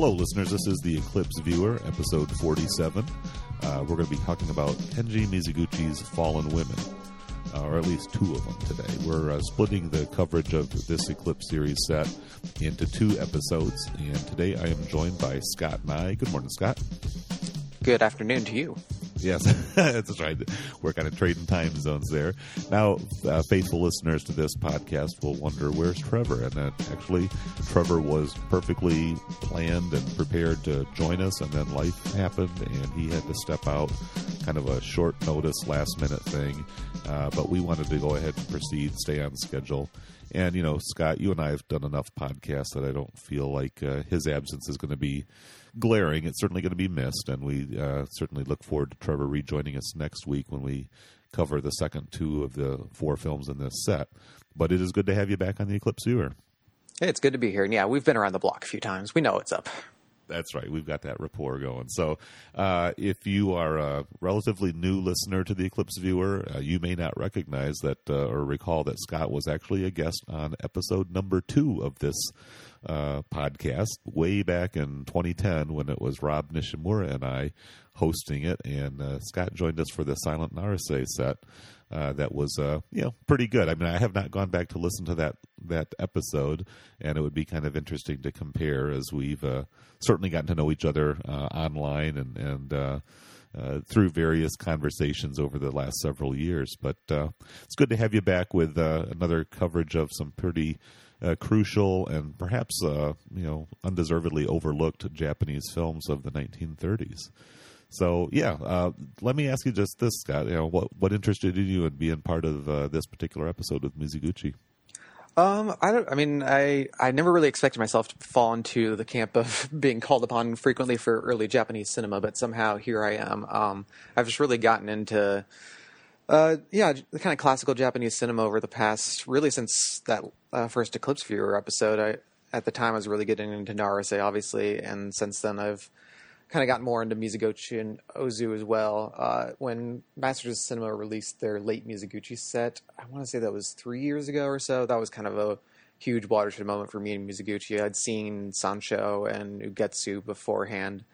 Hello, listeners. This is the Eclipse Viewer, episode 47. Uh, we're going to be talking about Kenji Mizoguchi's Fallen Women, uh, or at least two of them today. We're uh, splitting the coverage of this Eclipse series set into two episodes, and today I am joined by Scott Nye. Good morning, Scott. Good afternoon to you. Yes, that's right. We're kind of trading time zones there. Now, uh, faithful listeners to this podcast will wonder where's Trevor, and that actually Trevor was perfectly planned and prepared to join us, and then life happened, and he had to step out, kind of a short notice, last minute thing. Uh, but we wanted to go ahead and proceed, stay on schedule. And you know, Scott, you and I have done enough podcasts that I don't feel like uh, his absence is going to be glaring. It's certainly going to be missed, and we uh, certainly look forward to Trevor rejoining us next week when we cover the second two of the four films in this set. But it is good to have you back on the Eclipse Viewer. Hey, it's good to be here. And yeah, we've been around the block a few times. We know what's up. That's right. We've got that rapport going. So, uh, if you are a relatively new listener to the Eclipse Viewer, uh, you may not recognize that uh, or recall that Scott was actually a guest on episode number two of this uh, podcast way back in 2010 when it was Rob Nishimura and I hosting it, and uh, Scott joined us for the Silent Naruse set. Uh, that was uh, you know pretty good. I mean, I have not gone back to listen to that that episode, and it would be kind of interesting to compare as we've uh, certainly gotten to know each other uh, online and and uh, uh, through various conversations over the last several years. But it's good to have you back with another coverage of some pretty uh, crucial and perhaps uh, you know undeservedly overlooked Japanese films of the 1930s. So yeah, uh, let me ask you just this, Scott. You know, what what interested you in being part of uh, this particular episode with Mizoguchi? Um, I don't. I mean, I I never really expected myself to fall into the camp of being called upon frequently for early Japanese cinema, but somehow here I am. Um, I've just really gotten into uh, yeah, the kind of classical Japanese cinema over the past, really since that uh, first Eclipse Viewer episode. I at the time I was really getting into Naruse, obviously, and since then I've kind of gotten more into Mizoguchi and Ozu as well. Uh, when Masters of Cinema released their late Mizoguchi set, I want to say that was three years ago or so. That was kind of a huge watershed moment for me and Mizoguchi. I'd seen Sansho and Ugetsu beforehand,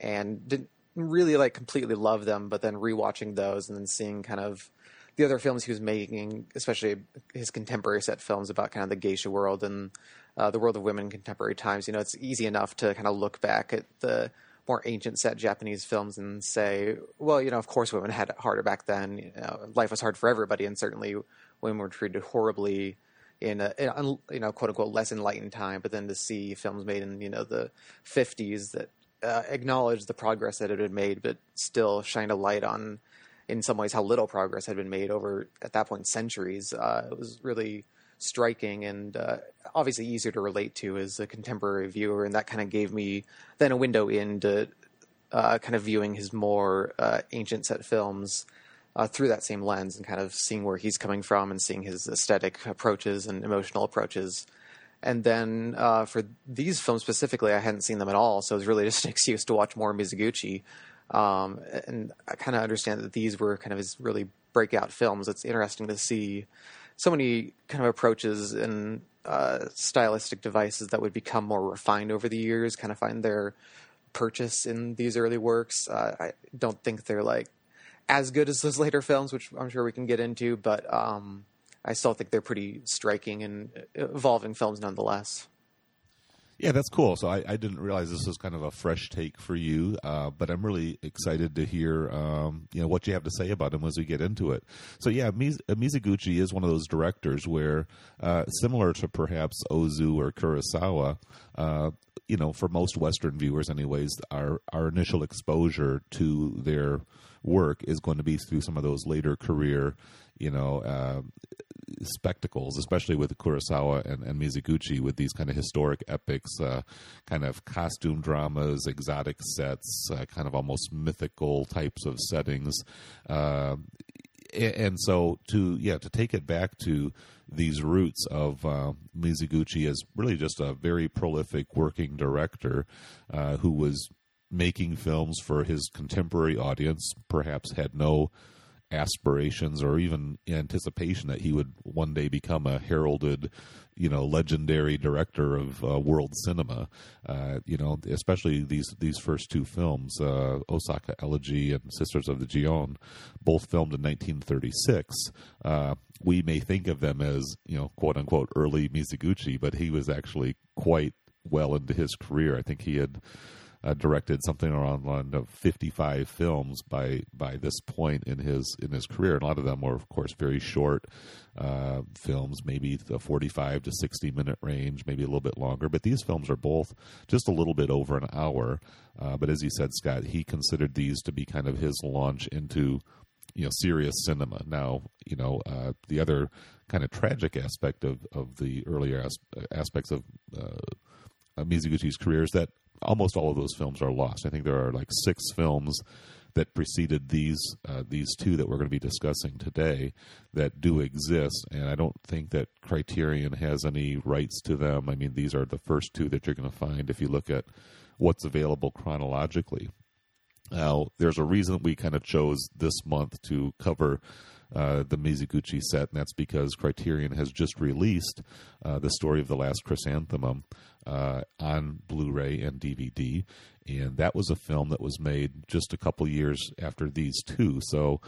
and didn't really like completely love them, but then rewatching those and then seeing kind of the other films he was making, especially his contemporary set films about kind of the geisha world and uh, the world of women in contemporary times. You know, it's easy enough to kind of look back at the more ancient set Japanese films and say, well, you know, of course women had it harder back then. You know, life was hard for everybody, and certainly women were treated horribly in a, in a, you know quote unquote less enlightened time. But then to see films made in you know the 50s that uh, acknowledge the progress that had been made, but still shine a light on, in some ways, how little progress had been made over at that point centuries. Uh, it was really striking and uh, obviously easier to relate to as a contemporary viewer, and that kind of gave me then a window into uh, kind of viewing his more uh, ancient set films. Uh, through that same lens and kind of seeing where he's coming from and seeing his aesthetic approaches and emotional approaches and then uh, for these films specifically, I hadn't seen them at all, so it was really just an excuse to watch more Mizoguchi. Um, and I kind of understand that these were kind of his really breakout films. It's interesting to see so many kind of approaches and uh, stylistic devices that would become more refined over the years, kind of find their purchase in these early works. Uh, I don't think they're like as good as those later films, which I'm sure we can get into, but um, I still think they're pretty striking and evolving films nonetheless. Yeah, that's cool. So I, I, didn't realize this was kind of a fresh take for you, uh, but I'm really excited to hear um, you know what you have to say about him as we get into it. So yeah, Miz- Mizoguchi is one of those directors where, uh, similar to perhaps Ozu or Kurosawa, uh, you know, for most Western viewers, anyways, our our initial exposure to their work is going to be through some of those later career, you know, uh, spectacles, especially with Kurosawa and, and Mizoguchi, with these kind of historic epics, uh, kind of costume dramas, exotic sets, uh, kind of almost mythical types of settings. Uh, and so to yeah to take it back to these roots of uh, Mizoguchi as really just a very prolific working director uh, who was making films for his contemporary audience, perhaps had no aspirations or even anticipation that he would one day become a heralded you know legendary director of uh, world cinema. Uh, you know especially these these first two films uh, Osaka Elegy and Sisters of the Gion both filmed in 1936 uh, we may think of them as you know quote unquote early Mizoguchi but he was actually quite well into his career. I think he had uh, directed something around of 55 films by by this point in his in his career. And a lot of them were, of course, very short uh, films, maybe the 45 to 60 minute range, maybe a little bit longer. But these films are both just a little bit over an hour. Uh, but as you said, Scott, he considered these to be kind of his launch into you know serious cinema. Now, you know uh, the other kind of tragic aspect of of the earlier as- aspects of uh, Mizoguchi's career is that almost all of those films are lost. I think there are like six films that preceded these uh, these two that we're going to be discussing today that do exist, and I don't think that Criterion has any rights to them. I mean, these are the first two that you're going to find if you look at what's available chronologically. Now, there's a reason we kind of chose this month to cover uh, the Mizoguchi set, and that's because Criterion has just released uh, the story of the last chrysanthemum uh, on Blu-ray and DVD, and that was a film that was made just a couple years after these two. So,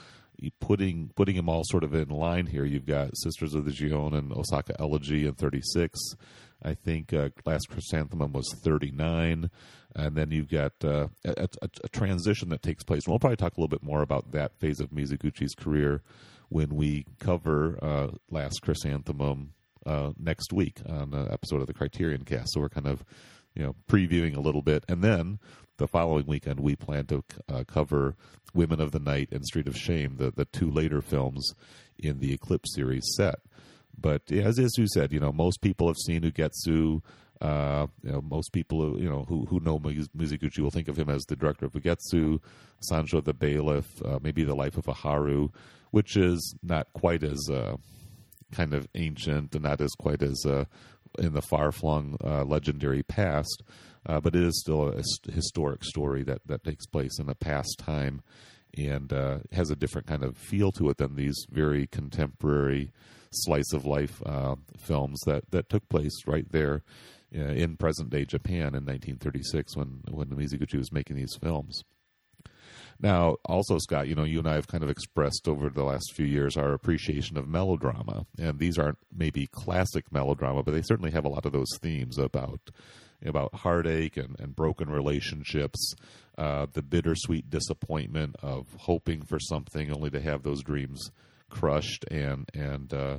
putting putting them all sort of in line here, you've got Sisters of the Gion and Osaka Elegy in '36. I think uh, Last Chrysanthemum was 39, and then you've got uh, a, a, a, transition that takes place. And we'll probably talk a little bit more about that phase of Mizoguchi's career when we cover uh, Last Chrysanthemum uh, next week on an episode of the Criterion Cast. So we're kind of you know previewing a little bit, and then the following weekend we plan to uh, cover Women of the Night and Street of Shame, the the two later films in the Eclipse series set. But as as you said, you know most people have seen Ugetsu. Uh, you know, most people, you know, who who know Mizoguchi will think of him as the director of Ugetsu, Sansho the Bailiff, uh, maybe The Life of Oharu which is not quite as uh, kind of ancient and not as quite as uh, in the far flung uh, legendary past, uh, but it is still a historic story that, that takes place in a past time and uh, has a different kind of feel to it than these very contemporary slice of life uh, films that, that took place right there in present day Japan in 1936 when when Mizoguchi was making these films. Now, also, Scott, you know, you and I have kind of expressed over the last few years our appreciation of melodrama, and these aren't maybe classic melodrama, but they certainly have a lot of those themes about about heartache and, and broken relationships, uh, the bittersweet disappointment of hoping for something only to have those dreams crushed, and and uh,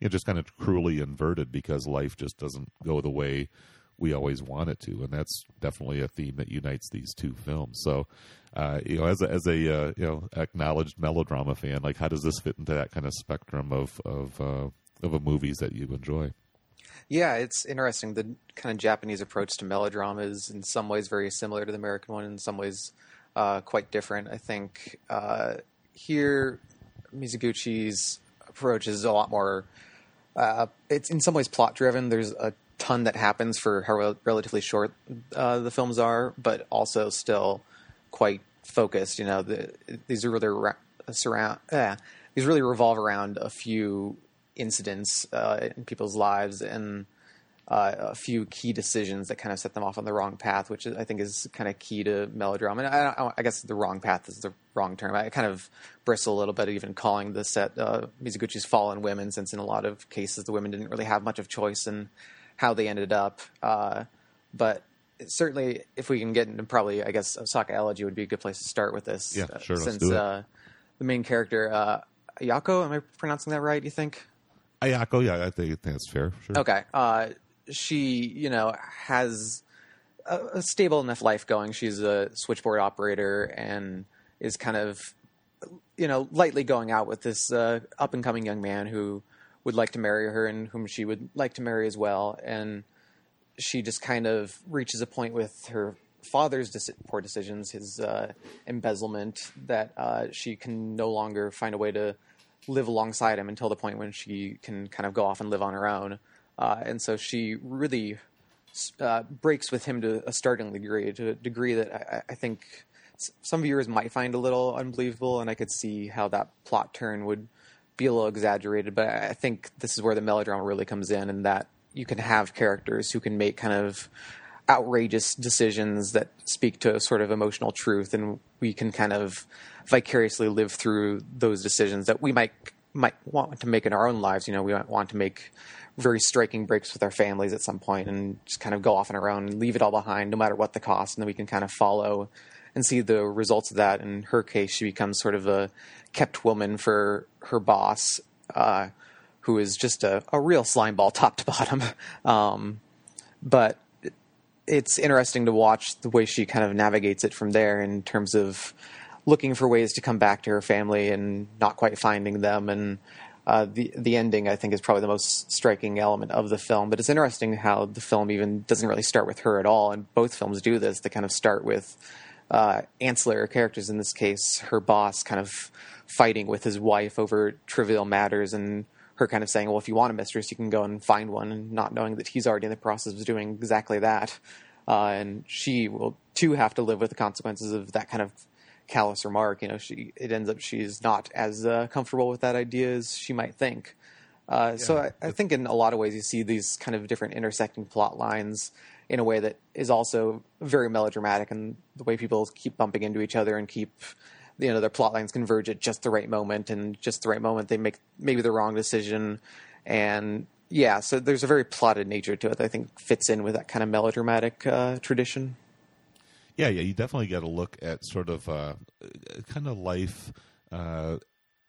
you know, just kind of cruelly inverted because life just doesn't go the way we always want it to, and that's definitely a theme that unites these two films. So, uh, you know, as a, as a uh, you know acknowledged melodrama fan, like how does this fit into that kind of spectrum of of uh, of a movies that you enjoy? Yeah, it's interesting. The kind of Japanese approach to melodrama is in some ways very similar to the American one, in some ways uh, quite different. I think uh, here Mizoguchi's approach is a lot more. Uh, it's in some ways plot driven. There's a ton that happens for how relatively short uh, the films are, but also still quite focused. You know, the, these are really surround. Uh, these really revolve around a few incidents uh, in people's lives and uh, a few key decisions that kind of set them off on the wrong path, which I think is kind of key to melodrama. And I, I, guess the wrong path is the wrong term. I kind of bristle a little bit even calling the set uh, Mizoguchi's Fallen Women, since in a lot of cases the women didn't really have much of choice in how they ended up. Uh, but certainly, if we can get into probably, I guess Osaka Elegy would be a good place to start with this. Yeah, uh, sure. Since let's do it. Uh, the main character, uh, Ayako, am I pronouncing that right? You think? Ayako, yeah, I think that's fair. Sure. Okay. She, you know, has a, a, stable enough life going. She's a switchboard operator and is kind of, you know, lightly going out with this uh, up and coming young man who would like to marry her and whom she would like to marry as well. And she just kind of reaches a point with her father's poor decisions, his uh, embezzlement, that uh, she can no longer find a way to live alongside him until the point when she can kind of go off and live on her own. Uh, and so she really uh, breaks with him to a startling degree, to a degree that I, I think some viewers might find a little unbelievable, and I could see how that plot turn would be a little exaggerated. But I think this is where the melodrama really comes in, and that you can have characters who can make kind of outrageous decisions that speak to sort of emotional truth, and we can kind of vicariously live through those decisions that we might might want to make in our own lives. You know, we might want to make very striking breaks with our families at some point and just kind of go off on our own and leave it all behind, no matter what the cost, and then we can kind of follow and see the results of that. In her case, she becomes sort of a kept woman for her boss, uh, who is just a, a real slime ball top to bottom. Um, but it's interesting to watch the way she kind of navigates it from there in terms of looking for ways to come back to her family and not quite finding them and uh, the the ending I think is probably the most striking element of the film. But it's interesting how the film even doesn't really start with her at all, and both films do this. They kind of start with uh, ancillary characters. In this case, her boss kind of fighting with his wife over trivial matters, and her kind of saying, "Well, if you want a mistress, you can go and find one," and not knowing that he's already in the process of doing exactly that. Uh, and she will too have to live with the consequences of that kind of callous remark. You know, she it ends up she's not as uh, comfortable with that idea as she might think. Uh, yeah. So I, I, think in a lot of ways you see these kind of different intersecting plot lines in a way that is also very melodramatic, and the way people keep bumping into each other and keep you know their plot lines converge at just the right moment, and just the right moment they make maybe the wrong decision, and yeah, so there's a very plotted nature to it that I think fits in with that kind of melodramatic uh, tradition. Yeah, yeah, you definitely got to look at sort of uh, kind of life uh,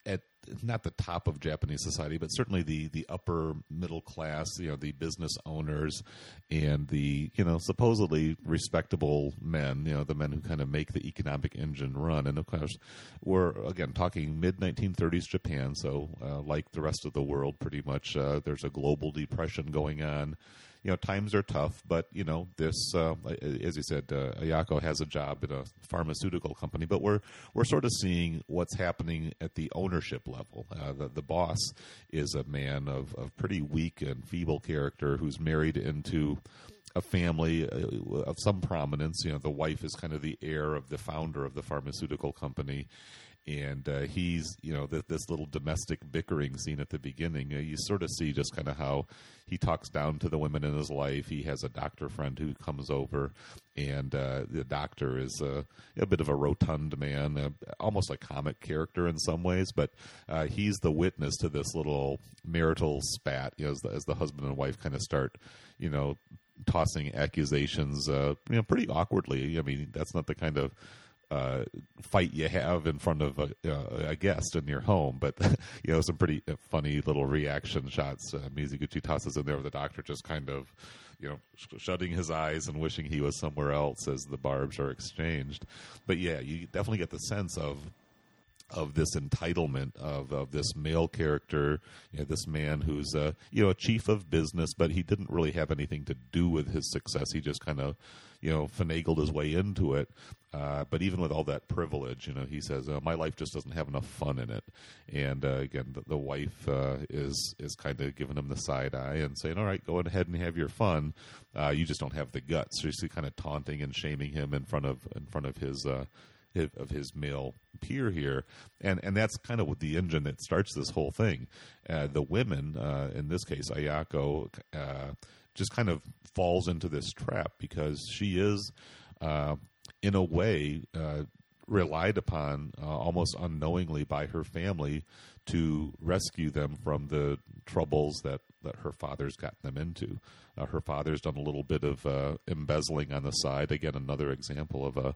at not the top of Japanese society, but certainly the the upper middle class. You know, the business owners and the you know supposedly respectable men. You know, the men who kind of make the economic engine run. And of course, we're again talking mid 1930s Japan. So, uh, like the rest of the world, pretty much uh, there's a global depression going on you know times are tough, but you know this, uh, as you said, uh, Ayako has a job in a pharmaceutical company, but we're we're sort of seeing what's happening at the ownership level. Uh, the the boss is a man of of pretty weak and feeble character who's married into a family uh, of some prominence. You know, the wife is kind of the heir of the founder of the pharmaceutical company, and uh, he's you know th- this little domestic bickering scene at the beginning uh, you sort of see just kind of how he talks down to the women in his life. He has a doctor friend who comes over and uh, the doctor is a bit of a rotund man uh, almost a comic character in some ways but uh, he's the witness to this little marital spat you know, as, the, as the husband and wife kind of start you know tossing accusations you know pretty awkwardly. I mean that's not the kind of uh, fight you have in front of a, uh, a, guest in your home. But you know, some pretty uh, funny little reaction shots. Uh, Mizoguchi tosses in there with the doctor just kind of, you know, sh- shutting his eyes and wishing he was somewhere else as the barbs are exchanged. But yeah, you definitely get the sense of of this entitlement of, of this male character, you know, this man who's a you know a chief of business, but he didn't really have anything to do with his success. He just kind of you know finagled his way into it. Uh, but even with all that privilege, you know, he says oh, my life just doesn't have enough fun in it. And uh, again, the, the wife uh, is is kind of giving him the side eye and saying, "All right, go ahead and have your fun. Uh, you just don't have the guts." So she's kind of taunting and shaming him in front of in front of his uh, of his male peer here, and and that's kind of what the engine that starts this whole thing. Uh, the women, uh, in this case, Ayako, uh, just kind of falls into this trap because she is, in a way, uh, relied upon uh, almost unknowingly by her family to rescue them from the troubles that, that her father's gotten them into. Uh, her father's done a little bit of uh, embezzling on the side. Again, another example of a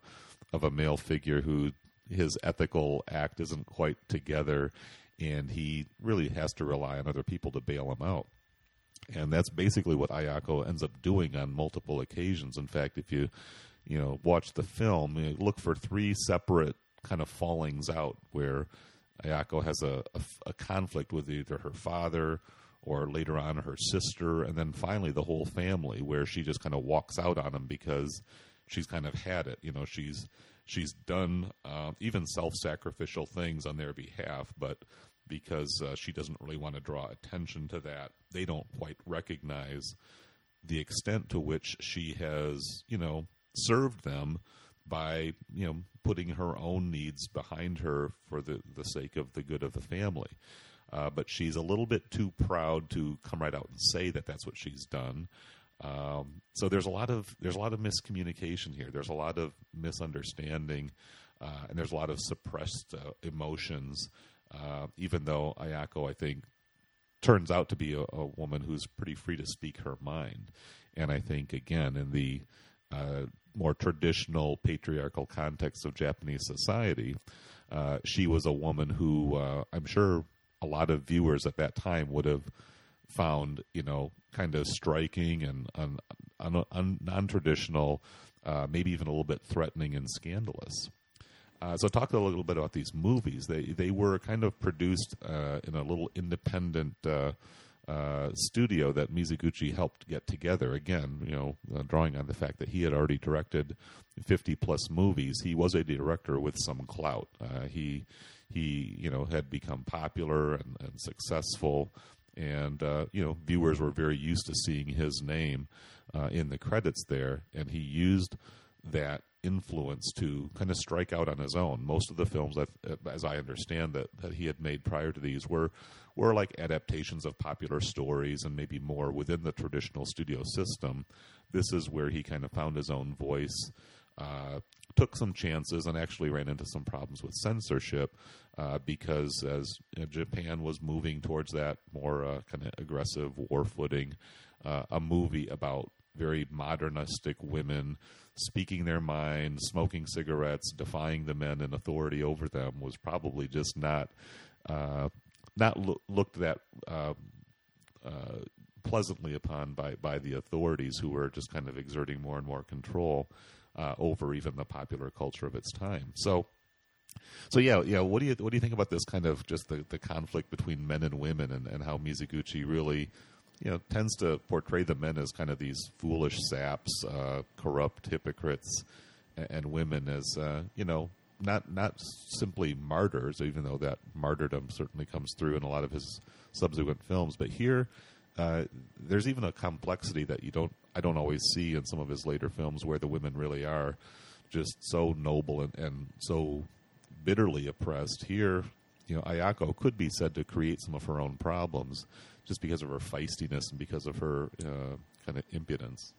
of a male figure who his ethical act isn't quite together, and he really has to rely on other people to bail him out. And that's basically what Ayako ends up doing on multiple occasions. In fact, if you you know watch the film, you look for three separate kind of fallings out where Ayako has a, a, a conflict with either her father or later on her sister, and then finally the whole family, where she just kind of walks out on him because she's kind of had it. You know, she's she's done uh, even self-sacrificial things on their behalf, but because uh, she doesn't really want to draw attention to that, they don't quite recognize the extent to which she has, you know, served them by you know putting her own needs behind her for the the sake of the good of the family. Uh, but she's a little bit too proud to come right out and say that that's what she's done. Um, so there's a lot of there's a lot of miscommunication here. There's a lot of misunderstanding, uh, and there's a lot of suppressed uh, emotions. Uh, even though Ayako, I think, turns out to be a, a, woman who's pretty free to speak her mind, and I think again in the uh, more traditional patriarchal context of Japanese society, uh, she was a woman who uh, I'm sure a lot of viewers at that time would have found, you know, kind of striking and un, un, un, non-traditional, uh, maybe even a little bit threatening and scandalous. Uh, so talk a little bit about these movies. They they were kind of produced uh, in a little independent uh, uh, studio that Mizoguchi helped get together. Again, you know, uh, drawing on the fact that he had already directed fifty plus movies, he was a director with some clout. he he you know had become popular and, and successful and uh, you know viewers were very used to seeing his name uh, in the credits there, and he used that influence to kind of strike out on his own. Most of the films that, as I understand that that he had made prior to these were were like adaptations of popular stories and maybe more within the traditional studio system. This is where he kind of found his own voice. Uh, took some chances and actually ran into some problems with censorship uh, because as know, Japan was moving towards that more uh, kind of aggressive war footing, uh, a movie about very modernistic women speaking their mind, smoking cigarettes, defying the men in authority over them was probably just not uh, not lo- looked that uh, uh, pleasantly upon by by the authorities who were just kind of exerting more and more control uh, over even the popular culture of its time. So. So yeah, yeah. What do you what do you think about this kind of just the, the conflict between men and women, and, and how Mizoguchi really, you know, tends to portray the men as kind of these foolish saps, uh, corrupt hypocrites, and, and women as uh, you know not not simply martyrs, even though that martyrdom certainly comes through in a lot of his subsequent films. But here, uh, there's even a complexity that you don't I don't always see in some of his later films where the women really are just so noble and, and so bitterly oppressed. Here, you know, Ayako could be said to create some of her own problems just because of her feistiness and because of her uh, kind of impudence.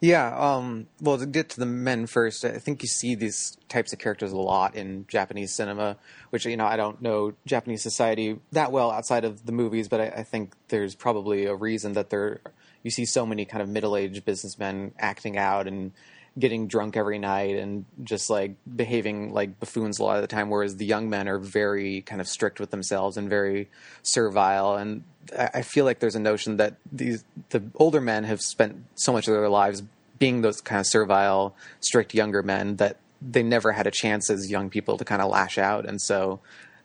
Yeah, um, well, to get to the men first, I think you see these types of characters a lot in Japanese cinema, which, you know, I don't know Japanese society that well outside of the movies, but I, I think there's probably a reason that there you see so many kind of middle aged businessmen acting out and getting drunk every night and just like behaving like buffoons a lot of the time, whereas the young men are very kind of strict with themselves and very servile. And I feel like there's a notion that these the older men have spent so much of their lives being those kind of servile, strict younger men that they never had a chance as young people to kind of lash out, and so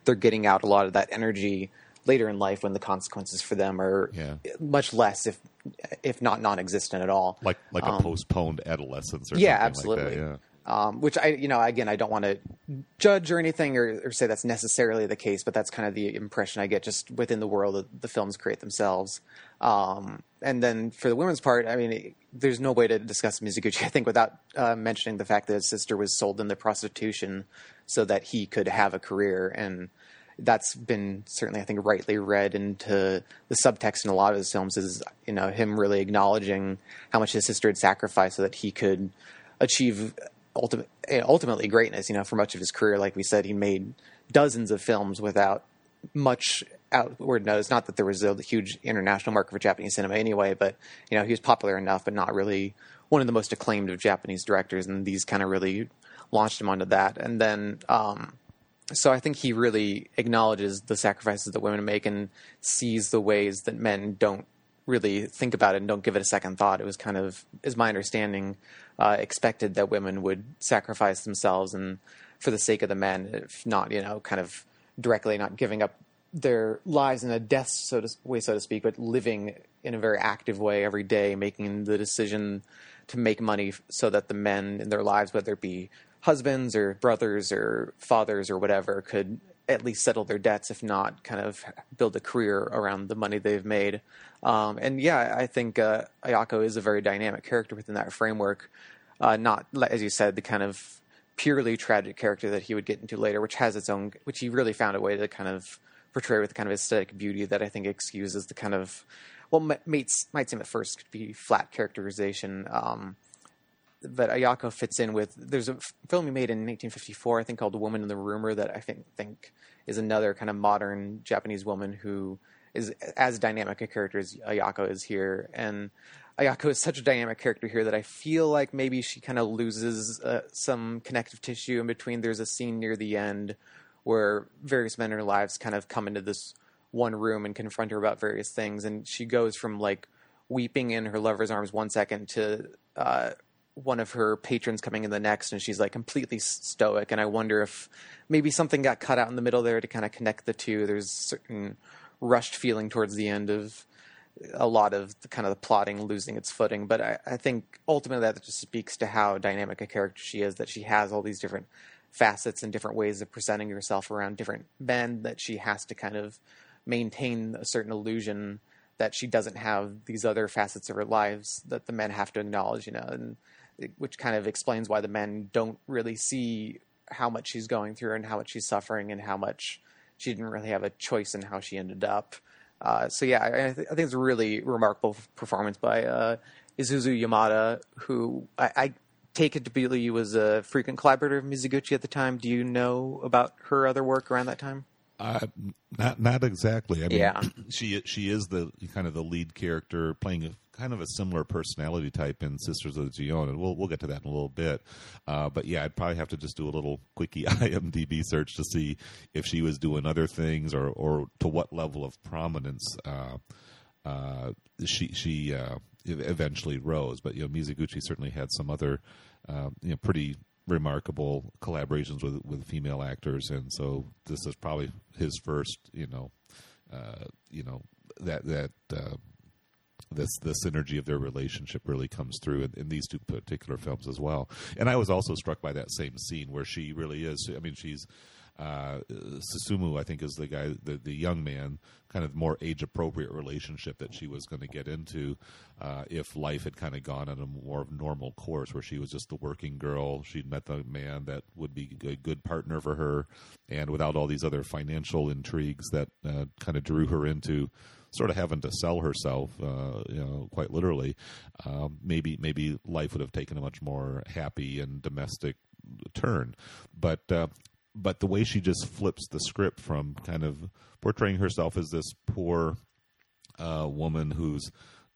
they're getting out a lot of that energy later in life when the consequences for them are yeah. much less, if if not non-existent at all. Like like um, a postponed adolescence, or yeah, absolutely. Like that, yeah. Um, which I, you know, again, I don't want to judge or anything or, or, say that's necessarily the case, but that's kind of the impression I get just within the world that the films create themselves. Um, and then for the women's part, I mean, it, there's no way to discuss Mizoguchi, I think, without uh, mentioning the fact that his sister was sold into prostitution so that he could have a career. And that's been certainly, I think, rightly read into the subtext in a lot of his films is, you know, him really acknowledging how much his sister had sacrificed so that he could achieve ultimate, ultimately greatness. You know, for much of his career, like we said, he made dozens of films without much outward notice. Not that there was a huge international market for Japanese cinema anyway, but you know, he was popular enough, but not really one of the most acclaimed of Japanese directors. And these kind of really launched him onto that. And then, um, so I think he really acknowledges the sacrifices that women make and sees the ways that men don't really think about it and don't give it a second thought. It was kind of, is my understanding, uh, expected that women would sacrifice themselves and for the sake of the men, if not, you know, kind of directly not giving up their lives in a death so to, way, so to speak, but living in a very active way every day, making the decision to make money so that the men in their lives, whether it be husbands or brothers or fathers or whatever, could at least settle their debts, if not kind of build a career around the money they've made. Um, and yeah, I think uh, Ayako is a very dynamic character within that framework. Uh, not as you said, the kind of purely tragic character that he would get into later, which has its own, which he really found a way to kind of portray with kind of aesthetic beauty that I think excuses the kind of, well, might, might seem at first could be flat characterization. Um, that Ayako fits in with. There's a film he made in 1954, I think, called "The Woman in the Rumor," that I think think is another kind of modern Japanese woman who is as dynamic a character as Ayako is here, and Ayako is such a dynamic character here that I feel like maybe she kind of loses uh, some connective tissue in between. There's a scene near the end where various men in her lives kind of come into this one room and confront her about various things, and she goes from like weeping in her lover's arms one second to uh, one of her patrons coming in the next and she's like completely stoic. And i wonder if maybe something got cut out in the middle there to kind of connect the two. There's certain rushed feeling towards the end of a lot of the kind of the plotting losing its footing. But I, I think ultimately that just speaks to how dynamic a character she is that she has all these different facets and different ways of presenting herself around different men that she has to kind of maintain a certain illusion that she doesn't have these other facets of her lives that the men have to acknowledge, you know, and which kind of explains why the men don't really see how much she's going through and how much she's suffering and how much she didn't really have a choice in how she ended up. Uh, so yeah, I, I, th- I, think it's a really remarkable performance by uh, Isuzu Yamada, who I, I, take it to be was a frequent collaborator of Mizoguchi at the time. Do you know about her other work around that time? Uh, not not exactly. I mean, yeah. she she is the kind of the lead character, playing a kind of a similar personality type in Sisters of the Gion, and we'll we'll get to that in a little bit. Uh, but yeah, I'd probably have to just do a little quickie IMDb search to see if she was doing other things or or to what level of prominence uh, uh, she she uh, eventually rose. But you know, Mizoguchi certainly had some other uh, you know pretty remarkable collaborations with with female actors, and so this is probably his first, you know, uh, you know that that uh, this the synergy of their relationship really comes through in, in, these two particular films as well. And I was also struck by that same scene where she really is. I mean, she's uh, Susumu, I think, is the guy, the, the young man, kind of more age appropriate relationship that she was going to get into uh, if life had kind of gone on a more normal course, where she was just the working girl. She'd met the man that would be a good partner for her, and without all these other financial intrigues that uh, kind of drew her into sort of having to sell herself, uh, you know, quite literally. Um, maybe maybe life would have taken a much more happy and domestic turn, but uh, but the way she just flips the script from kind of portraying herself as this poor uh, woman who's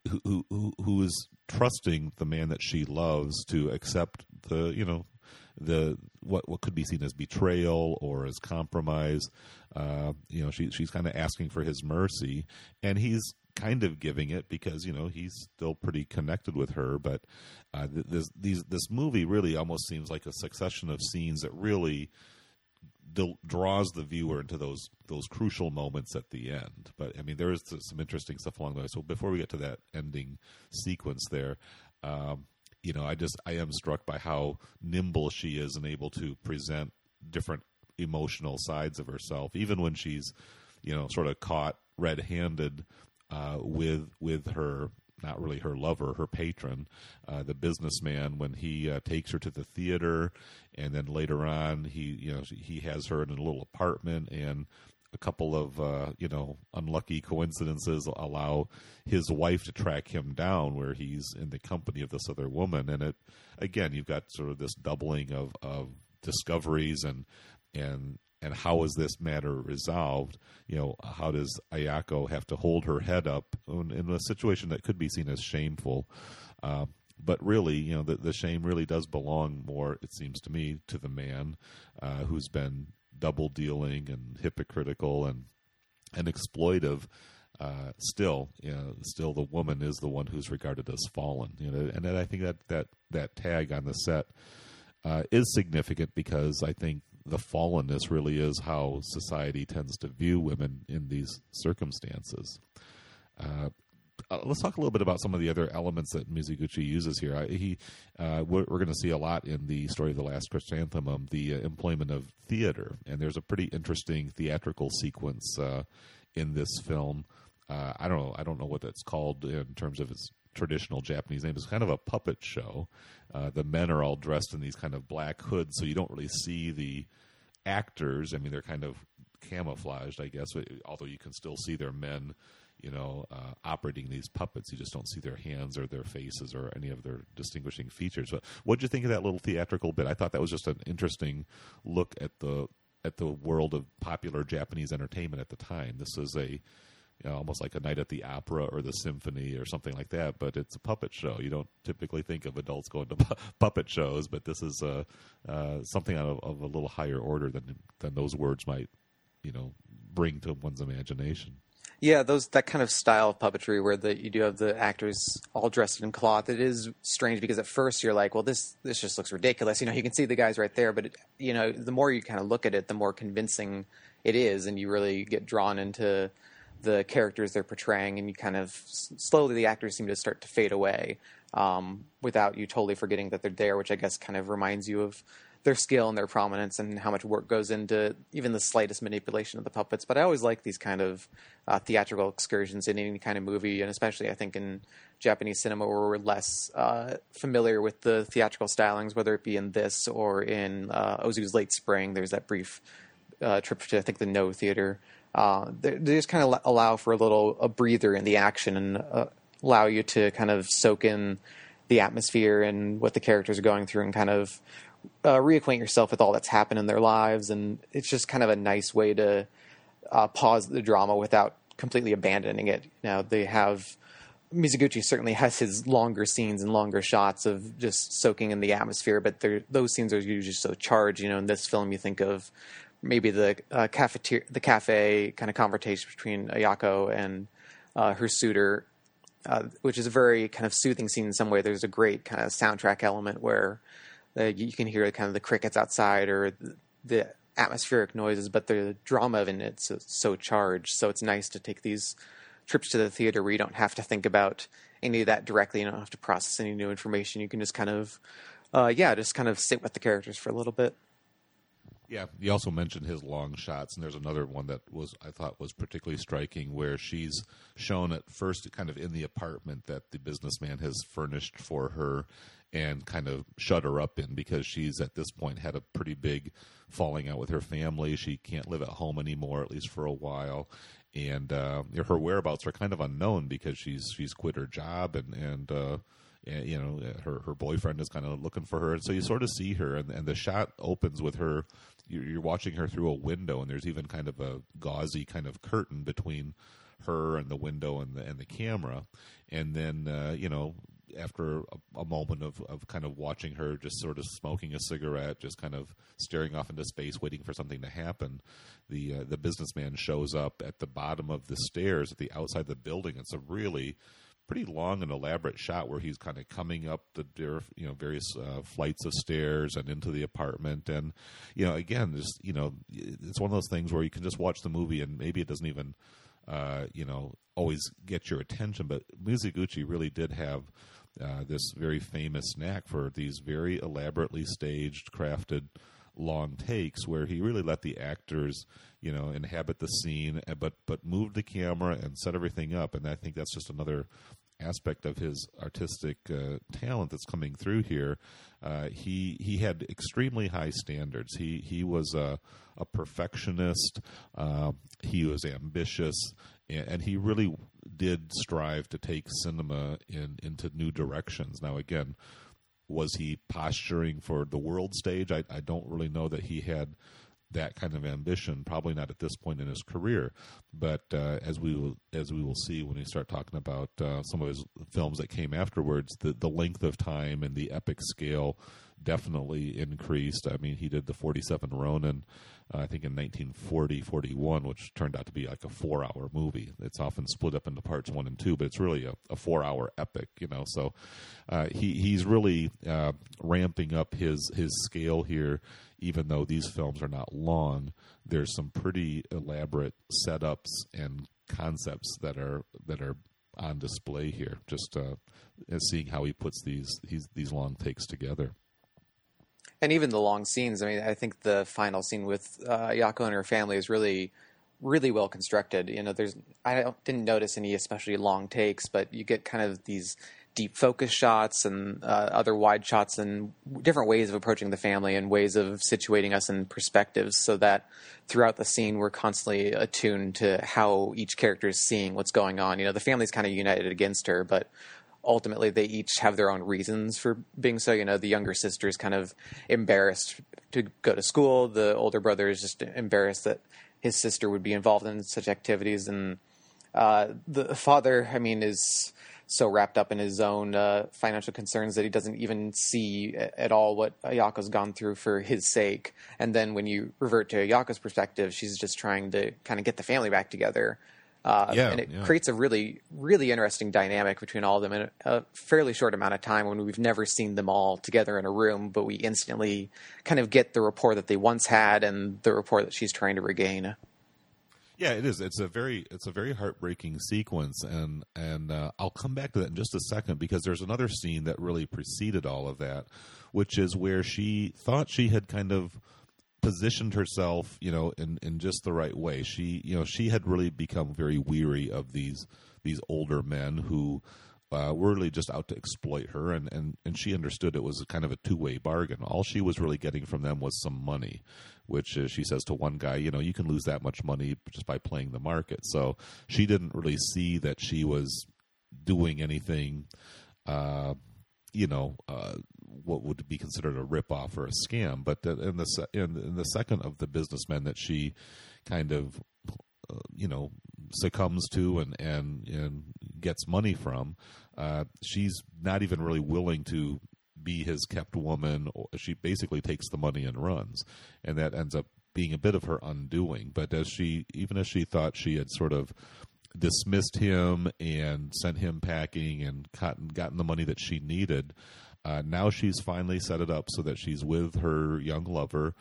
who, who who is trusting the man that she loves to accept the you know the what what could be seen as betrayal or as compromise. Uh, you know, she she's kind of asking for his mercy, and he's kind of giving it because you know he's still pretty connected with her. But uh, this these this movie really almost seems like a succession of scenes that really draws the viewer into those those crucial moments at the end. But I mean, there is some interesting stuff along the way. So before we get to that ending sequence, there, um, you know, I just I am struck by how nimble she is and able to present different emotional sides of herself, even when she's, you know, sort of caught red-handed uh, with with her not really her lover, her patron, uh, the businessman, when he uh, takes her to the theater, and then later on he you know he has her in a little apartment, and a couple of uh, you know unlucky coincidences allow his wife to track him down where he's in the company of this other woman, and it again you've got sort of this doubling of of discoveries and and and how is this matter resolved? You know, how does Ayako have to hold her head up in, a situation that could be seen as shameful? Uh, but really, you know, the, the, shame really does belong more, it seems to me, to the man uh, who's been double dealing and hypocritical and and exploitive. Uh, still, you know, still the woman is the one who's regarded as fallen. You know, and I think that that that tag on the set uh, is significant because I think the fallenness really is how society tends to view women in these circumstances. Uh, uh, let's talk a little bit about some of the other elements that Mizoguchi uses here. I, he, uh, we're, we're going to see a lot in the story of the Last Chrysanthemum, the uh, employment of theater, and there's a pretty interesting theatrical sequence uh, in this film. Uh, I don't know. I don't know what that's called in terms of its traditional Japanese name. It's kind of a puppet show. Uh, the men are all dressed in these kind of black hoods, so you don't really see the actors. I mean, they're kind of camouflaged, I guess. Although you can still see their men, you know, uh, operating these puppets. You just don't see their hands or their faces or any of their distinguishing features. But what did you think of that little theatrical bit? I thought that was just an interesting look at the at the world of popular Japanese entertainment at the time. This is a you know, almost like a night at the opera or the symphony or something like that. But it's a puppet show. You don't typically think of adults going to pu- puppet shows, but this is uh, uh, something of, of, a little higher order than than those words might, you know, bring to one's imagination. Yeah, those that kind of style of puppetry where the, you do have the actors all dressed in cloth. It is strange because at first you're like, well, this this just looks ridiculous. You know, you can see the guys right there, but it, you know, the more you kind of look at it, the more convincing it is, and you really get drawn into the characters they're portraying, and you kind of slowly the actors seem to start to fade away um, without you totally forgetting that they're there, which I guess kind of reminds you of their skill and their prominence and how much work goes into even the slightest manipulation of the puppets. But I always like these kind of uh, theatrical excursions in any kind of movie, and especially I think in Japanese cinema where we're less uh, familiar with the theatrical stylings, whether it be in this or in uh, Ozu's Late Spring. There's that brief uh, trip to I think the Noh Theater uh, they, just kind of allow for a little a breather in the action and uh, allow you to kind of soak in the atmosphere and what the characters are going through and kind of uh, reacquaint yourself with all that's happened in their lives. And it's just kind of a nice way to uh, pause the drama without completely abandoning it. Now they have. Mizoguchi certainly has his longer scenes and longer shots of just soaking in the atmosphere, but those scenes are usually so charged. You know, in this film, you think of maybe the uh, cafeteria, the cafe kind of conversation between Ayako and uh, her suitor, uh, which is a very kind of soothing scene in some way. There's a great kind of soundtrack element where uh, you can hear kind of the crickets outside or the, the atmospheric noises, but the drama of it's so, so charged. So it's nice to take these trips to the theater where you don't have to think about any of that directly. You don't have to process any new information. You can just kind of, uh, yeah, just kind of sit with the characters for a little bit. Yeah, you also mentioned his long shots, and there's another one that was I thought was particularly striking, where she's shown at first kind of in the apartment that the businessman has furnished for her, and kind of shut her up in because she's at this point had a pretty big falling out with her family. She can't live at home anymore, at least for a while, and uh, her whereabouts are kind of unknown because she's she's quit her job and and. Uh, you know her her boyfriend is kind of looking for her and so you sort of see her and, and the shot opens with her you're, watching her through a window, and there's even kind of a gauzy kind of curtain between her and the window and the and the camera, and then uh, you know after a, a, moment of, of kind of watching her just sort of smoking a cigarette, just kind of staring off into space, waiting for something to happen, the uh, the businessman shows up at the bottom of the stairs at the outside of the building. It's a really pretty long and elaborate shot where he's kind of coming up the you know various uh, flights of stairs and into the apartment. And you know again just you know it's one of those things where you can just watch the movie and maybe it doesn't even uh, you know always get your attention. But Mizoguchi really did have uh, this very famous knack for these very elaborately staged crafted long takes where he really let the actors, you know, inhabit the scene, eh, but but moved the camera and set everything up. And I think that's just another aspect of his artistic uh, talent that's coming through here. Uh, he he had extremely high standards. He he was a, a perfectionist. Uh, he was ambitious, and, and, he really did strive to take cinema in into new directions. Now, again, was he posturing for the world stage? I, I don't really know that he had that kind of ambition. Probably not at this point in his career, but uh, as we will as we will see when we start talking about uh, some of his films that came afterwards, the the length of time and the epic scale definitely increased. I mean, he did the 47 Ronin, uh, I think in 1940, 41, which turned out to be like a four hour movie. It's often split up into parts one and two, but it's really a, a four hour epic, you know. So uh, he, he's really uh, ramping up his, his scale here, even though these films are not long. There's some pretty elaborate setups and concepts that are that are on display here. Just uh, seeing how he puts these these, these long takes together and even the long scenes. I mean, I think the final scene with uh, Yako and her family is really, really well constructed. You know, there's I didn't notice any especially long takes, but you get kind of these deep focus shots and uh, other wide shots and different ways of approaching the family and ways of situating us in perspectives so that throughout the scene we're constantly attuned to how each character is seeing what's going on. You know, the family's kind of united against her, but ultimately they each have their own reasons for being so. You know, the younger sister is kind of embarrassed to go to school. The older brother is just embarrassed that his sister would be involved in such activities, and uh, the father, I mean, is so wrapped up in his own uh, financial concerns that he doesn't even see at all what Ayako's gone through for his sake. And then when you revert to Ayako's perspective, she's just trying to kind of get the family back together. Uh, Yeah, and it yeah. creates a really, really interesting dynamic between all of them in a, a fairly short amount of time when we've never seen them all together in a room, but we instantly kind of get the rapport that they once had and the rapport that she's trying to regain. Yeah, it is. It's a very it's a very heartbreaking sequence, and and uh, I'll come back to that in just a second because there's another scene that really preceded all of that, which is where she thought she had kind of positioned herself, you know, in in just the right way. She, you know, she had really become very weary of these these older men who uh, were really just out to exploit her, and, and, and she understood it was kind of a two way bargain. All she was really getting from them was some money, which uh, she says to one guy, you know, you can lose that much money just by playing the market. So she didn't really see that she was doing anything, uh, you know, uh, what would be considered a ripoff or a scam. But in the in, in the second of the businessmen that she kind of uh, you know succumbs to and and and gets money from uh she's not even really willing to be his kept woman. She basically takes the money and runs. And that ends up being a bit of her undoing. But as she even as she thought she had sort of dismissed him and sent him packing and gotten, gotten the money that she needed uh, now she's finally set it up so that she's with her young lover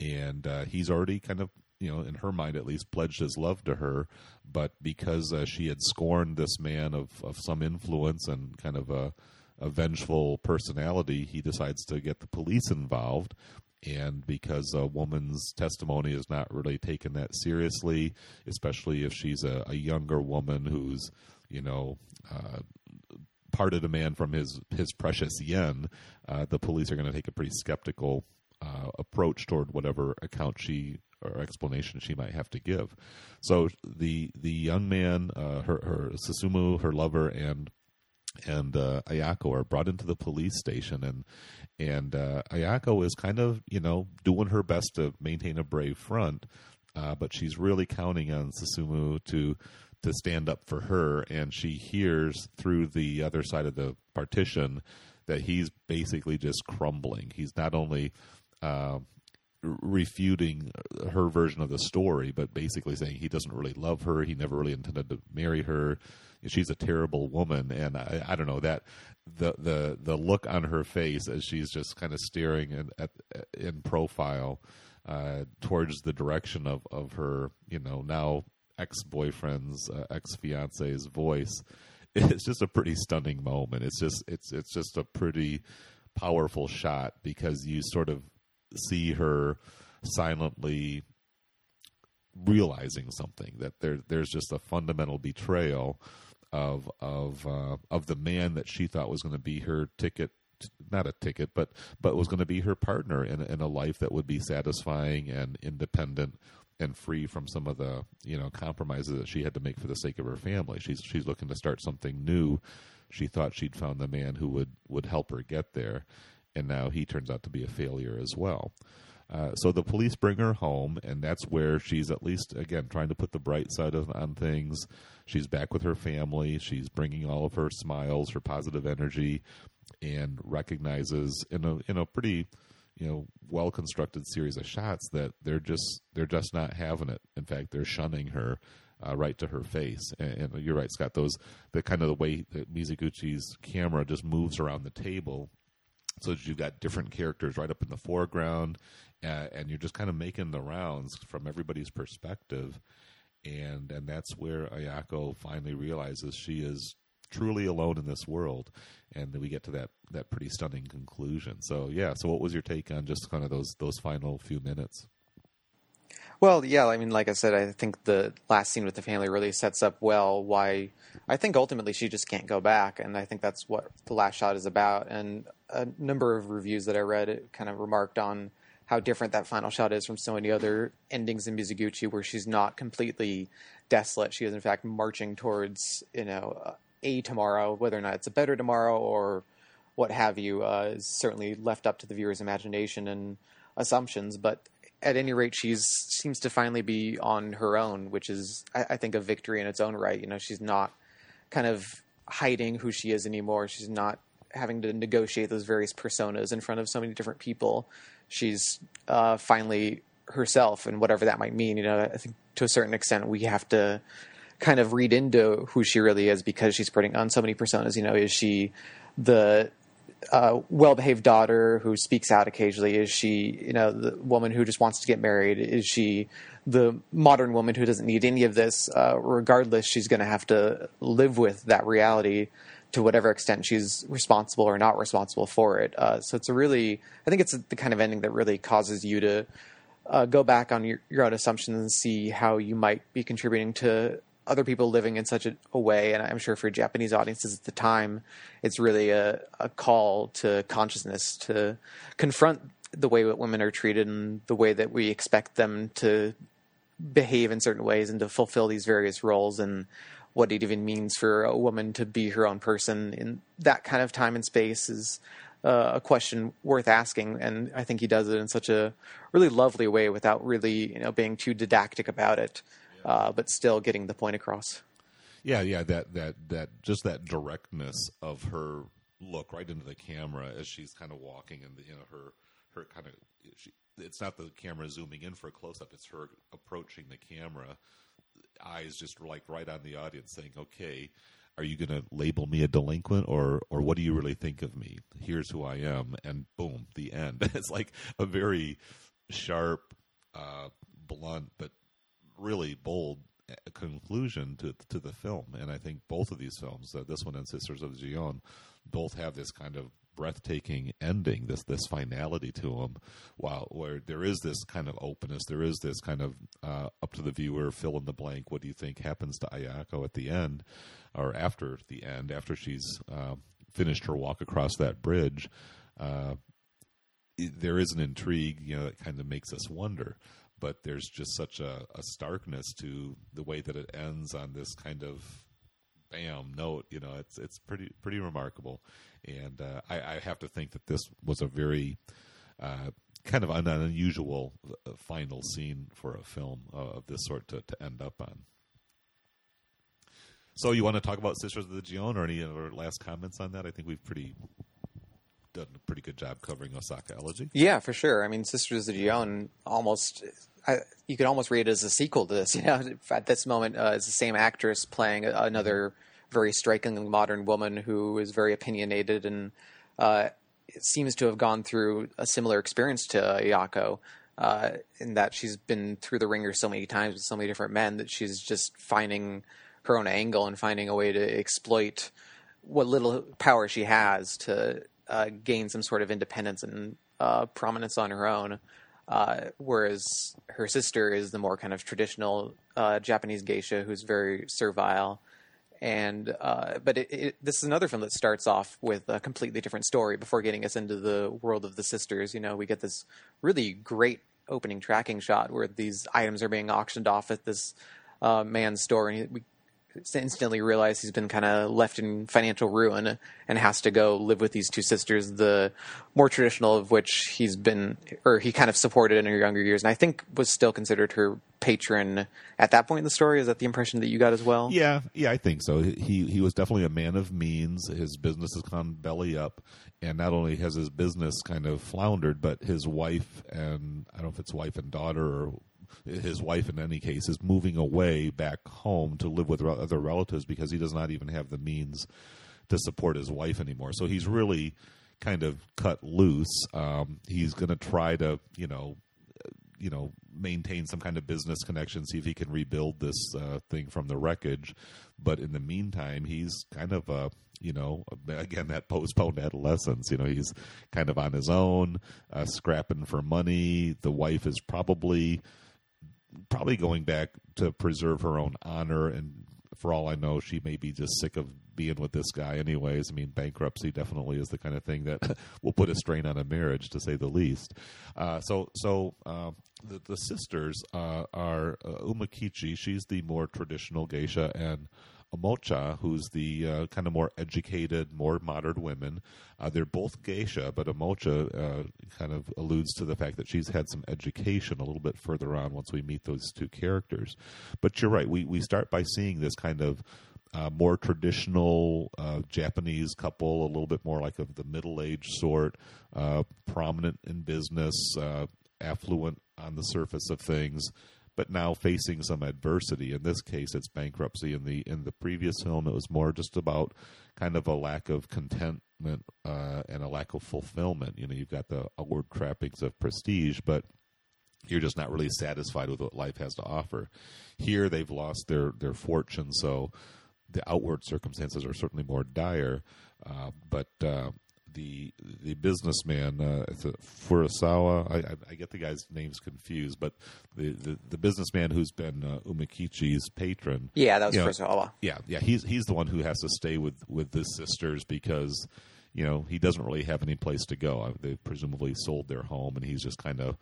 and uh, he's already kind of you know in her mind at least pledged his love to her. But because uh, she had scorned this man of, of some influence and kind of a, a vengeful personality he decides to get the police involved. And because a woman's testimony is not really taken that seriously especially if she's a, a younger woman who's you know uh, parted a man from his his precious yen, uh, the police are going to take a pretty skeptical uh, approach toward whatever account she or explanation she might have to give. So the the young man, uh, her her Susumu, her lover, and and uh, Ayako are brought into the police station, and and uh, Ayako is kind of you know doing her best to maintain a brave front, uh, but she's really counting on Susumu to to stand up for her, and she hears through the other side of the partition that he's basically just crumbling. He's not only uh, refuting her version of the story, but basically saying he doesn't really love her. He never really intended to marry her. She's a terrible woman, and I, I don't know that the the the look on her face as she's just kind of staring in, at in profile uh, towards the direction of of her, you know, now ex boyfriend's uh, ex fiance's voice. It's just a pretty stunning moment. It's just it's it's just a pretty powerful shot because you sort of see her silently realizing something that there there's just a fundamental betrayal of of uh, of the man that she thought was going to be her ticket not a ticket but but was going to be her partner in in a life that would be satisfying and independent and free from some of the you know compromises that she had to make for the sake of her family she's she's looking to start something new she thought she'd found the man who would would help her get there and now he turns out to be a failure as well uh, so the police bring her home, and that's where she's at least again trying to put the bright side of, on things. She's back with her family. She's bringing all of her smiles, her positive energy, and recognizes in a in a pretty you know well constructed series of shots that they're just they're just not having it. In fact, they're shunning her. Uh, right to her face, and, and you're right, Scott. Those the kind of the way that Mizoguchi's camera just moves around the table so that you've got different characters right up in the foreground uh, and you're just kind of making the rounds from everybody's perspective and and that's where ayako finally realizes she is truly alone in this world and then we get to that that pretty stunning conclusion so yeah so what was your take on just kind of those those final few minutes Well, yeah, I mean, like I said, I think the last scene with the family really sets up well why I think ultimately she just can't go back, and I think that's what the last shot is about. And a number of reviews that I read it kind of remarked on how different that final shot is from so many other endings in Mizoguchi, where she's not completely desolate. She is in fact marching towards you know a tomorrow, whether or not it's a better tomorrow or what have you, uh, is certainly left up to the viewer's imagination and assumptions. But at any rate, she seems to finally be on her own, which is, I, I, think, a victory in its own right. You know, she's not kind of hiding who she is anymore. She's not having to negotiate those various personas in front of so many different people. She's uh, finally herself, and whatever that might mean. You know, I think to a certain extent we have to kind of read into who she really is because she's putting on so many personas. You know, is she the uh, well-behaved daughter who speaks out occasionally? Is she, you know, the woman who just wants to get married? Is she the modern woman who doesn't need any of this? Uh, regardless, she's going to have to live with that reality to whatever extent she's responsible or not responsible for it. Uh, so it's a really, I think it's the kind of ending that really causes you to uh, go back on your, your own assumptions and see how you might be contributing to other people living in such a, a, way, and I'm sure for Japanese audiences at the time, it's really a, a call to consciousness to confront the way that women are treated and the way that we expect them to behave in certain ways and to fulfill these various roles and what it even means for a woman to be her own person in that kind of time and space is uh, a question worth asking. And i think he does it in such a really lovely way without really you know being too didactic about it uh, but still getting the point across. Yeah, yeah, that that that just that directness of her look right into the camera as she's kind of walking, and you know her her kind of she, it's not the camera zooming in for a close up; it's her approaching the camera, eyes just like right on the audience, saying, "Okay, are you going to label me a delinquent or or what do you really think of me? Here's who i am and boom the end. It's like a very sharp uh, blunt but really bold uh, conclusion to to the film, and I think both of these films, uh, this one and Sisters of Gion, both have this kind of breathtaking ending, this this finality to them. While where there is this kind of openness, there is this kind of uh, up to the viewer, fill in the blank. What do you think happens to Ayako at the end, or after the end, after she's uh, finished her walk across that bridge? Uh, there is an intrigue, you know, that kind of makes us wonder but there's just such a, a, starkness to the way that it ends on this kind of bam note. You know, it's it's pretty pretty remarkable, and uh, I, I, have to think that this was a very uh, kind of an unusual uh, final scene for a film of this sort to, to end up on. So, you want to talk about Sisters of the Gion or any other last comments on that? I think we've pretty done a pretty good job covering Osaka Elegy. Yeah, for sure. I mean, Sisters of the Gion almost I, you could almost read it as a sequel to this. You know, at this moment, uh, it's the same actress playing another very strikingly modern woman who is very opinionated and uh, seems to have gone through a similar experience to Ayako. Uh, in that she's been through the ringer so many times with so many different men that she's just finding her own angle and finding a way to exploit what little power she has to uh, gain some sort of independence and uh, prominence on her own. Uh, whereas her sister is the more kind of traditional uh, Japanese geisha who's very servile. And uh, but it, it, this is another film that starts off with a completely different story before getting us into the world of the sisters. You know, we get this really great opening tracking shot where these items are being auctioned off at this uh, man's store, and we instantly realize he's been kind of left in financial ruin and has to go live with these two sisters, the more traditional of which he's been, or he kind of supported in her younger years, and I think was still considered her patron at that point in the story. Is that the impression that you got as well? Yeah, yeah, I think so. He he was definitely a man of means. His business has gone belly up, and not only has his business kind of floundered, but his wife and I don't know if it's wife and daughter or his wife in any case is moving away back home to live with other relatives because he does not even have the means to support his wife anymore. So he's really kind of cut loose. Um, he's going to try to, you know, you know, maintain some kind of business connection, see if he can rebuild this uh, thing from the wreckage. But in the meantime, he's kind of a, you know, again that postponed adolescence. You know, he's kind of on his own, uh, scrapping for money. The wife is probably probably going back to preserve her own honor. And for all I know, she may be just sick of being with this guy, anyways. I mean, bankruptcy definitely is the kind of thing that will put a strain on a marriage, to say the least. Uh, so, so uh, the, the sisters uh, are uh, Umekichi. She's the more traditional geisha, and Omocha, who's the uh, kind of more educated, more modern women. Uh, they're both geisha, but Omocha uh, kind of alludes to the fact that she's had some education a little bit further on once we meet those two characters. But you're right, we, we start by seeing this kind of uh, more traditional uh, Japanese couple, a little bit more like of the middle aged sort, uh, prominent in business, affluent on the surface of things, but now facing some adversity. In this case, it's bankruptcy. In the in the previous film, it was more just about kind of a lack of contentment uh, and a lack of fulfillment. You know, you've got the outward trappings of prestige, but you're just not really satisfied with what life has to offer. Here, they've lost their their fortune, so the outward circumstances are certainly more dire. Uh, but uh, the the businessman uh, Furusawa. I, I, I, get the guy's names confused, but the, the, the businessman who's been uh, Umekichi's patron. Yeah, that was you know, Furusawa. Yeah, yeah, he's he's the one who has to stay with with his sisters because you know he doesn't really have any place to go. They presumably sold their home, and he's just kind of.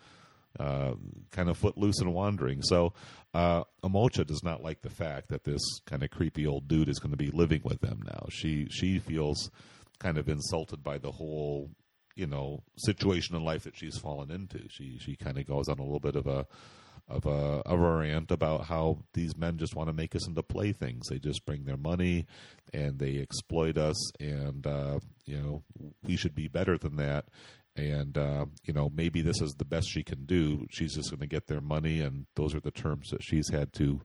Uh, kind of footloose and wandering. So, uh, Omocha does not like the fact that this kind of creepy old dude is going to be living with them now. She she feels kind of insulted by the whole you know situation in life that she's fallen into. She she kind of goes on a little bit of a of a of a rant about how these men just want to make us into playthings. They just bring their money and they exploit us, and uh, you know we should be better than that. And uh, you know maybe this is the best she can do. She's just going to get their money, and those are the terms that she's had to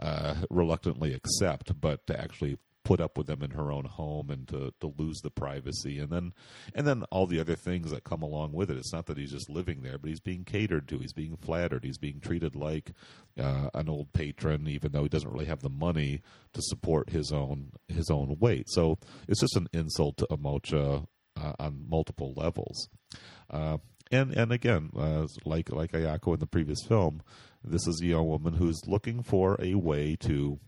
uh, reluctantly accept. But to actually put up with them in her own home and to, to lose the privacy and then and then all the other things that come along with it. It's not that he's just living there, but he's being catered to. He's being flattered. He's being treated like uh, an old patron, even though he doesn't really have the money to support his own his own weight. So it's just an insult to Omocha uh, on multiple levels. Uh, and and again, uh, like like Ayako in the previous film, this is a young woman who's looking for a way to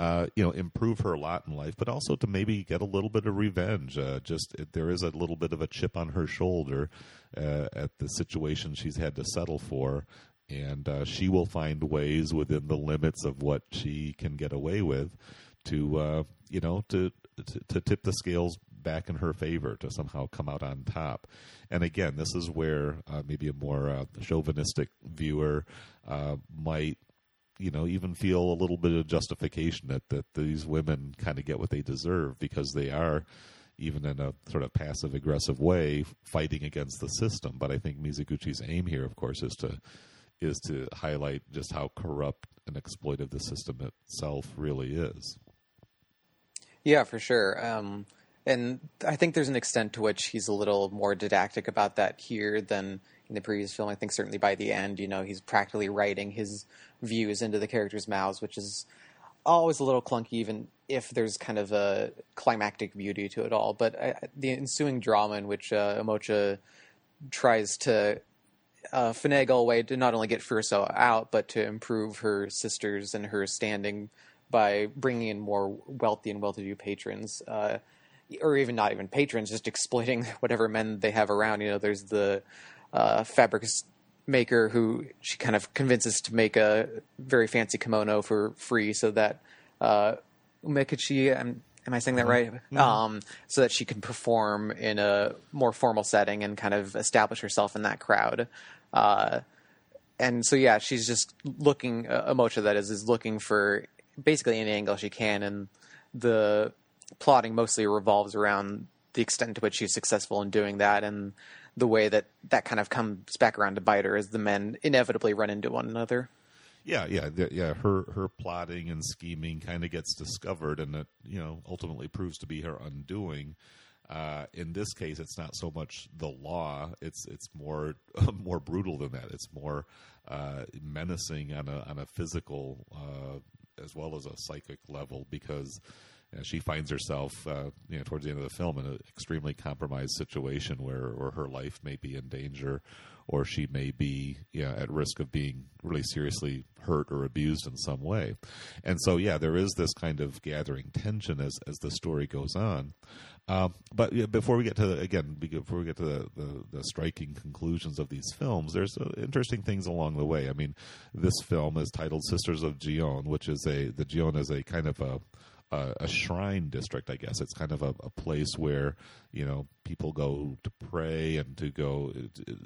uh, you know, improve her a lot in life, but also to maybe get a little bit of revenge. Uh, just there is a little bit of a chip on her shoulder uh, at the situation she's had to settle for, and uh, she will find ways within the limits of what she can get away with to, uh, you know, to, to to tip the scales back in her favor to somehow come out on top. And again, this is where uh, maybe a more uh, chauvinistic viewer uh, might you know even feel a little bit of justification that that these women kind of get what they deserve because they are even in a sort of passive aggressive way fighting against the system. But i think mizoguchi's aim here of course is to is to highlight just how corrupt and exploitive the system itself really is. Yeah for sure. Um, and i think there's an extent to which he's a little more didactic about that here than in the previous film. I think certainly by the end, you know, he's practically writing his views into the characters' mouths, which is always a little clunky, even if there's kind of a climactic beauty to it all. But I, the ensuing drama in which uh, Omocha tries to uh, finagle a way to not only get Furusawa out, but to improve her sisters and her standing by bringing in more wealthy and well-to-do patrons. Uh, or even not even patrons, just exploiting whatever men they have around. You know, there's the uh, fabric maker who she kind of convinces to make a very fancy kimono for free so that uh, Umekichi, am, am I saying that right? Mm-hmm. Um, so that she can perform in a more formal setting and kind of establish herself in that crowd. Uh, and so, yeah, she's just looking, uh, Omocha that is, is looking for basically any angle she can. And the plotting mostly revolves around the extent to which she's successful in doing that and the way that that kind of comes back around to bite her as the men inevitably run into one another. Yeah, yeah, yeah. Her her plotting and scheming kind of gets discovered, and it you know ultimately proves to be her undoing. Uh, in this case, it's not so much the law; it's it's more more brutal than that. It's more uh, menacing on a on a physical uh, as well as a psychic level because she finds herself, uh, you know, towards the end of the film in an extremely compromised situation where, where her life may be in danger, or she may be you know, at risk of being really seriously hurt or abused in some way. And so, yeah, there is this kind of gathering tension as as the story goes on. Um, but yeah, before we get to the, again, before we get to the, the, the striking conclusions of these films, there's uh, interesting things along the way. I mean, this film is titled Sisters of Gion, which is a the Gion is a kind of a a, a shrine district, I guess. It's kind of a, a, place where you know people go to pray and to go,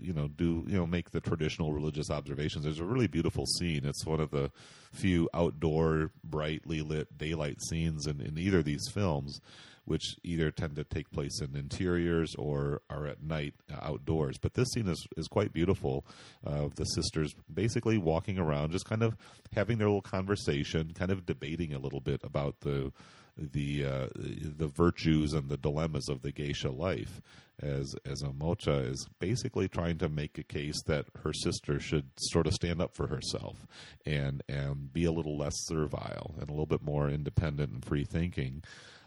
you know, do you know make the traditional religious observations. There's a really beautiful scene. It's one of the few outdoor, brightly lit daylight scenes in, in either of these films which either tend to take place in interiors or are at night uh, outdoors. But this scene is, is quite beautiful of uh, the sisters basically walking around, just kind of having their little conversation, kind of debating a little bit about the the uh, the virtues and the dilemmas of the geisha life as as Omocha is basically trying to make a case that her sister should sort of stand up for herself and and be a little less servile and a little bit more independent and free thinking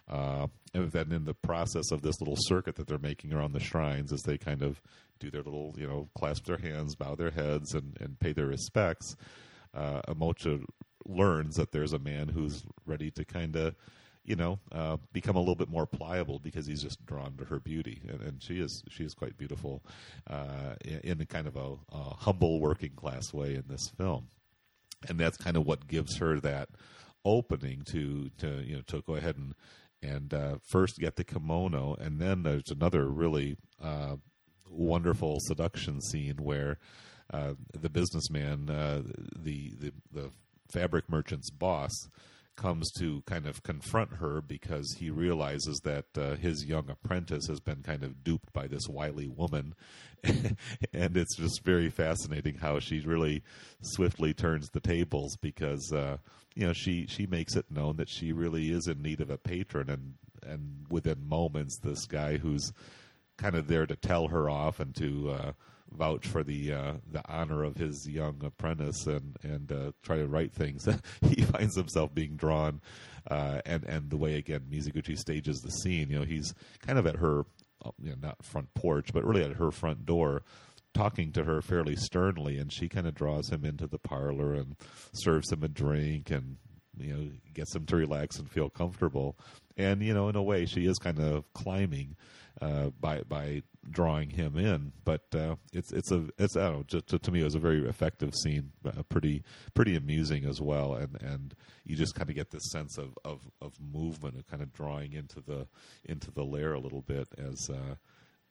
uh, and then in the process of this little circuit that they're making around the shrines, as they kind of do their little, you know, clasp their hands, bow their heads, and, and pay their respects, uh, Omocha learns that there's a man who's ready to kind of, you know, uh, become a little bit more pliable because he's just drawn to her beauty, and, and she is she is quite beautiful uh, in, in kind of a, a humble working class way in this film, and that's kind of what gives her that opening to to you know to go ahead and and uh, first get the kimono, and then there's another really uh, wonderful seduction scene where uh, the businessman, uh, the, the the fabric merchant's boss, comes to kind of confront her because he realizes that uh, his young apprentice has been kind of duped by this wily woman. and it's just very fascinating how she really swiftly turns the tables because uh, you know she she makes it known that she really is in need of a patron and and within moments this guy who's kind of there to tell her off and to uh, vouch for the uh, the honor of his young apprentice and and uh, try to write things. he finds himself being drawn, uh, and and the way again Mizoguchi stages the scene. You know, he's kind of at her, you know, not front porch, but really at her front door. Talking to her fairly sternly, and she kind of draws him into the parlor and serves him a drink and you know gets him to relax and feel comfortable. And you know, in a way, she is kind of climbing uh, by by drawing him in. But uh, it's it's a it's I don't know to, to me it was a very effective scene, uh, pretty pretty amusing as well, and and you just kind of get this sense of, of, of movement and kind of drawing into the into the lair a little bit as uh,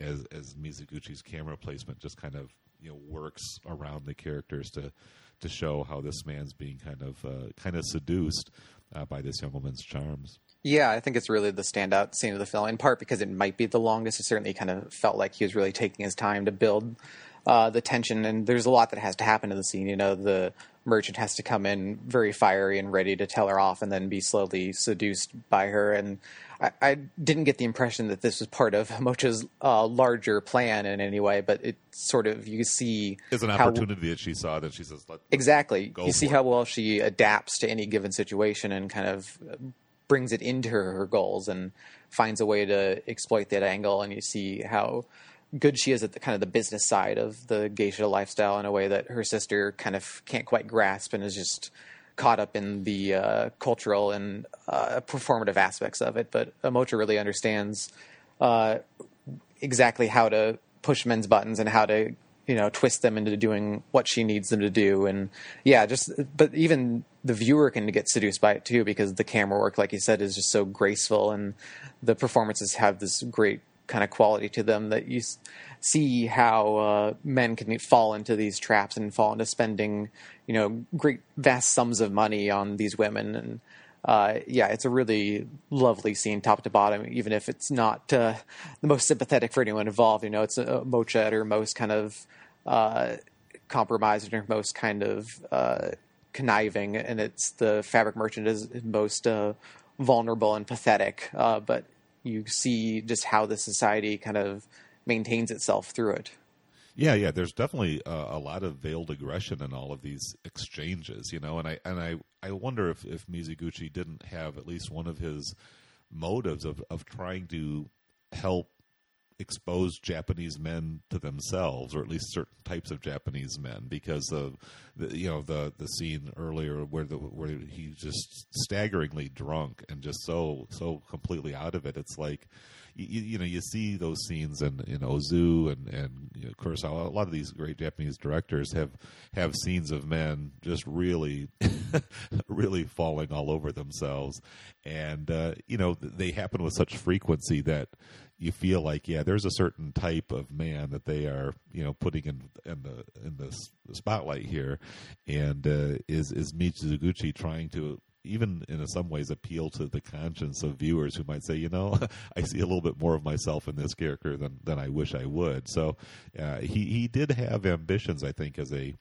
as as Mizoguchi's camera placement just kind of you know works around the characters to to show how this man's being kind of uh, kind of seduced uh, by this young woman's charms. Yeah, I think it's really the standout scene of the film, in part because it might be the longest. It certainly kind of felt like he was really taking his time to build uh, the tension, and there's a lot that has to happen in the scene. You know, the merchant has to come in very fiery and ready to tell her off, and then be slowly seduced by her. And I, I didn't get the impression that this was part of Mocha's uh, larger plan in any way, but it sort of you see it's an opportunity how, that she saw that she says, Let, exactly. You see how well she adapts to any given situation and kind of brings it into her, her goals and finds a way to exploit that angle. And you see how good she is at the kind of the business side of the geisha lifestyle in a way that her sister kind of can't quite grasp and is just caught up in the uh, cultural and uh, performative aspects of it. But Omocha really understands uh, exactly how to push men's buttons and how to you know twist them into doing what she needs them to do and yeah just but even the viewer can get seduced by it too because the camera work like you said is just so graceful and the performances have this great kind of quality to them that you see how uh, men can fall into these traps and fall into spending you know great vast sums of money on these women and uh, yeah, it's a really lovely scene, top to bottom. Even if it's not uh, the most sympathetic for anyone involved, you know, it's Omocha at her most kind of uh, compromised, at her most kind of uh, conniving, and it's the fabric merchant is most uh, vulnerable and pathetic. Uh, but you see just how the society kind of maintains itself through it. Yeah, yeah. There's definitely uh, a lot of veiled aggression in all of these exchanges, you know. And I and I I wonder if if Mizoguchi didn't have at least one of his motives of of trying to help expose Japanese men to themselves, or at least certain types of Japanese men, because of the you know the the scene earlier where the where he's just staggeringly drunk and just so so completely out of it. It's like you, you know you see those scenes in in Ozu and and you know, Kurosawa. A lot of these great Japanese directors have have scenes of men just really really falling all over themselves, and uh, you know they happen with such frequency that you feel like yeah there's a certain type of man that they are you know putting in in the in the spotlight here and uh, is is Mizoguchi trying to even in some ways appeal to the conscience of viewers who might say, you know, I see a little bit more of myself in this character than than I wish I would. So uh, he he did have ambitions, I think, as a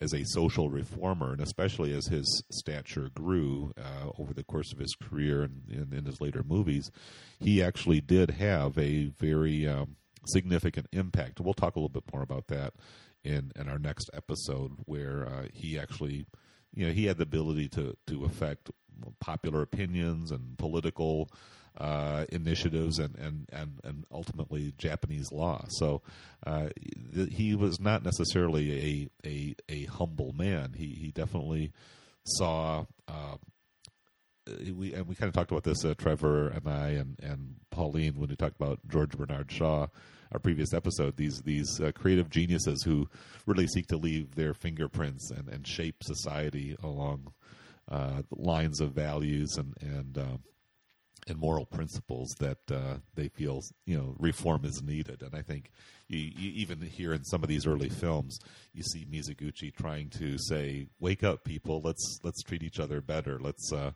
as a social reformer, and especially as his stature grew uh, over the course of his career and in, in, his later movies, he actually did have a very um, significant impact. We'll talk a little bit more about that in in our next episode, where uh, he actually, you know, he had the ability to to affect popular opinions and political uh, initiatives and, and, and, and ultimately Japanese law. So uh, he was not necessarily a, a, a humble man. He, he definitely saw. Uh, we and we kind of talked about this, uh, Trevor and I and, and Pauline, when we talked about George Bernard Shaw, our previous episode. These these uh, creative geniuses who really seek to leave their fingerprints and, and shape society along lines of values and and um, and moral principles that uh, they feel you know reform is needed. And I think you, you, even here in some of these early films, you see Mizoguchi trying to say, "Wake up, people! Let's let's treat each other better. Let's uh,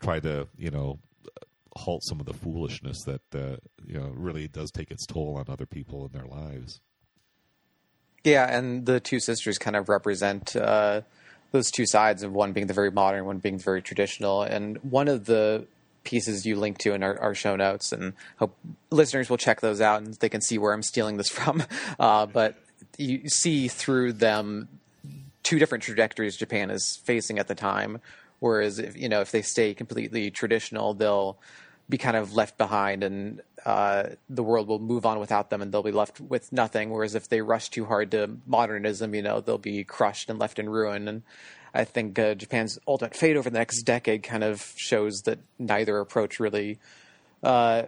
try to you know halt some of the foolishness that uh, you know really does take its toll on other people in their lives." Yeah, and the two sisters kind of represent uh, those two sides of one being the very modern, one being very traditional. And one of the pieces you link to in our, our, show notes, and hope listeners will check those out and they can see where I'm stealing this from. Uh, but you see through them two different trajectories Japan is facing at the time. Whereas, if, you know, if they stay completely traditional, they'll be kind of left behind, and uh, the world will move on without them, and they'll be left with nothing. Whereas if they rush too hard to modernism, you know, they'll be crushed and left in ruin. And I think uh, Japan's ultimate fate over the next decade kind of shows that neither approach really. Uh,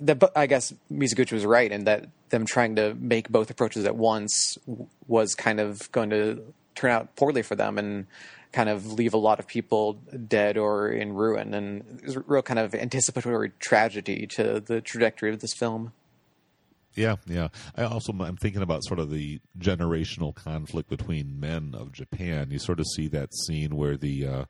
that I guess Mizoguchi was right in that them trying to make both approaches at once was kind of going to turn out poorly for them and kind of leave a lot of people dead or in ruin. And it's a real kind of anticipatory tragedy to the trajectory of this film. Yeah, yeah. I also I'm thinking about sort of the generational conflict between men of Japan. You sort of see that scene where the uh,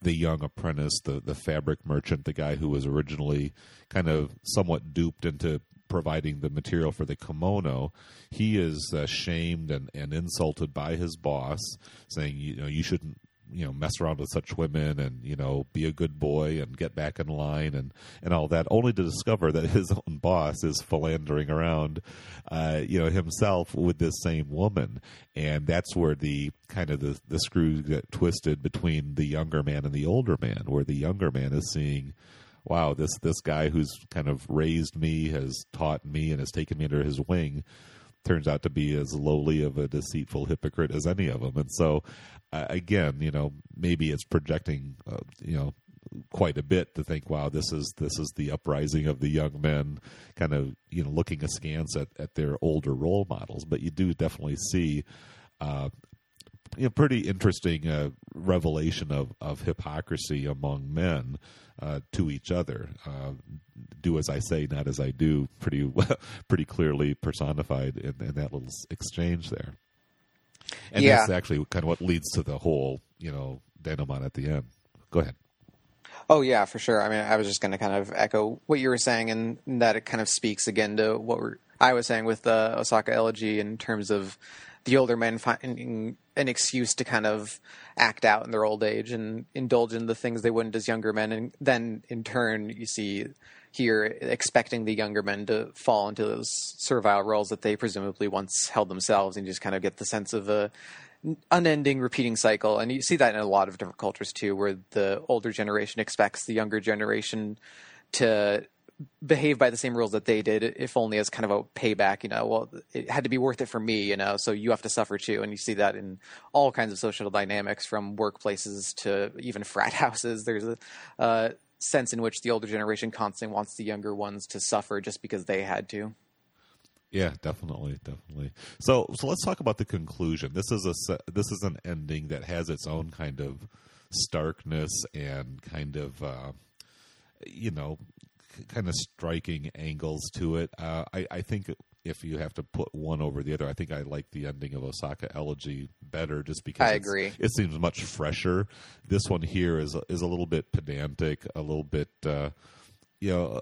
the young apprentice, the the fabric merchant, the guy who was originally kind of somewhat duped into providing the material for the kimono, he is uh, shamed and, and insulted by his boss, saying, you know, you shouldn't you know mess around with such women and you know be a good boy and get back in line and and all that only to discover that his own boss is philandering around uh, you know himself with this same woman. And that's where the kind of the the screws get twisted between the younger man and the older man where the younger man is seeing wow this this guy who's kind of raised me has taught me and has taken me under his wing turns out to be as lowly of a deceitful hypocrite as any of them. And so, uh, again, you know, maybe it's projecting, uh, you know, quite a bit to think, wow, this is this is the uprising of the young men, kind of you know looking askance at at their older role models. But you do definitely see. Uh, you know, pretty interesting uh, revelation of, of hypocrisy among men uh, to each other. Uh, do as I say, not as I do. Pretty pretty clearly personified in, in that little exchange there. And yeah. that's actually kind of what leads to the whole, you know, denouement at the end. Go ahead. Oh yeah, for sure. I mean, I was just going to kind of echo what you were saying, and that it kind of speaks again to what I was saying with the Osaka elegy in terms of the older men finding an excuse to kind of act out in their old age and indulge in the things they wouldn't as younger men, and then in turn you see here expecting the younger men to fall into those servile roles that they presumably once held themselves, and you just kind of get the sense of a unending repeating cycle. And you see that in a lot of different cultures too where the older generation expects the younger generation to behave by the same rules that they did, if only as kind of a payback. You know, well, it had to be worth it for me. You know, so you have to suffer too, and you see that in all kinds of social dynamics, from workplaces to even frat houses. There's a sense in which the older generation constantly wants the younger ones to suffer just because they had to. Yeah, definitely, definitely. So, so let's talk about the conclusion. This is a this is an ending that has its own kind of starkness and kind of uh, you know kind of striking angles to it. Uh, I, I think if you have to put one over the other, I think I like the ending of Osaka Elegy better, just because I agree. It seems much fresher. This one here is is a little bit pedantic, a little bit, uh, you know.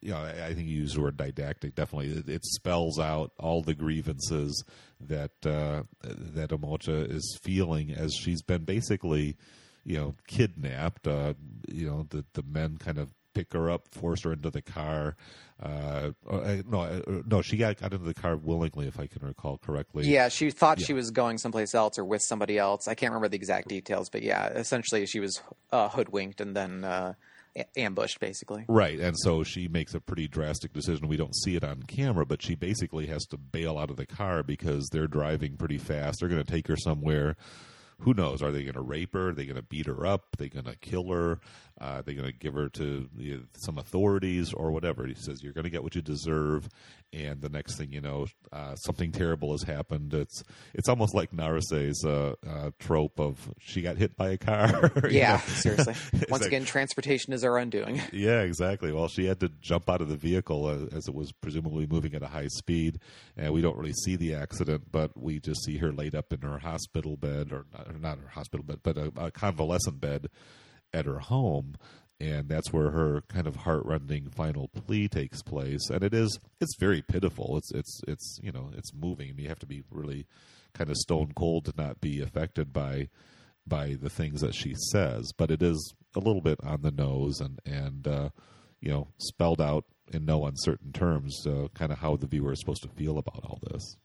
You know, I think you use the word didactic. Definitely, it, it spells out all the grievances that uh, that Omocha is feeling as she's been basically, you know, kidnapped. Uh, you know, the the men kind of pick her up, force her into the car. Uh, uh no, uh, no, she got, got into the car willingly, if I can recall correctly. Yeah, she thought yeah. she was going someplace else or with somebody else. I can't remember the exact details, but yeah, essentially she was uh, hoodwinked and then uh, ambushed, basically. Right, and so she makes a pretty drastic decision. We don't see it on camera, but she basically has to bail out of the car because they're driving pretty fast. They're going to take her somewhere who knows? Are they going to rape her? Are they going to beat her up? Are they going to kill her? Uh, are they going to give her to you know, some authorities or whatever? He says you're going to get what you deserve, and the next thing you know, uh, something terrible has happened. It's it's almost like Naruse's uh, uh, trope of she got hit by a car. yeah, seriously. Once again, transportation is our undoing. yeah, exactly. Well, she had to jump out of the vehicle uh, as it was presumably moving at a high speed, and we don't really see the accident, but we just see her laid up in her hospital bed, or not, not her hospital bed, but a, a convalescent bed at her home. And that's where her kind of heartrending final plea takes place. And it is it's very pitiful. It's it's it's you know it's moving. You have to be really kind of stone cold to not be affected by by the things that she says. But it is a little bit on the nose and and uh, you know spelled out in no uncertain terms uh, kind of how the viewer is supposed to feel about all this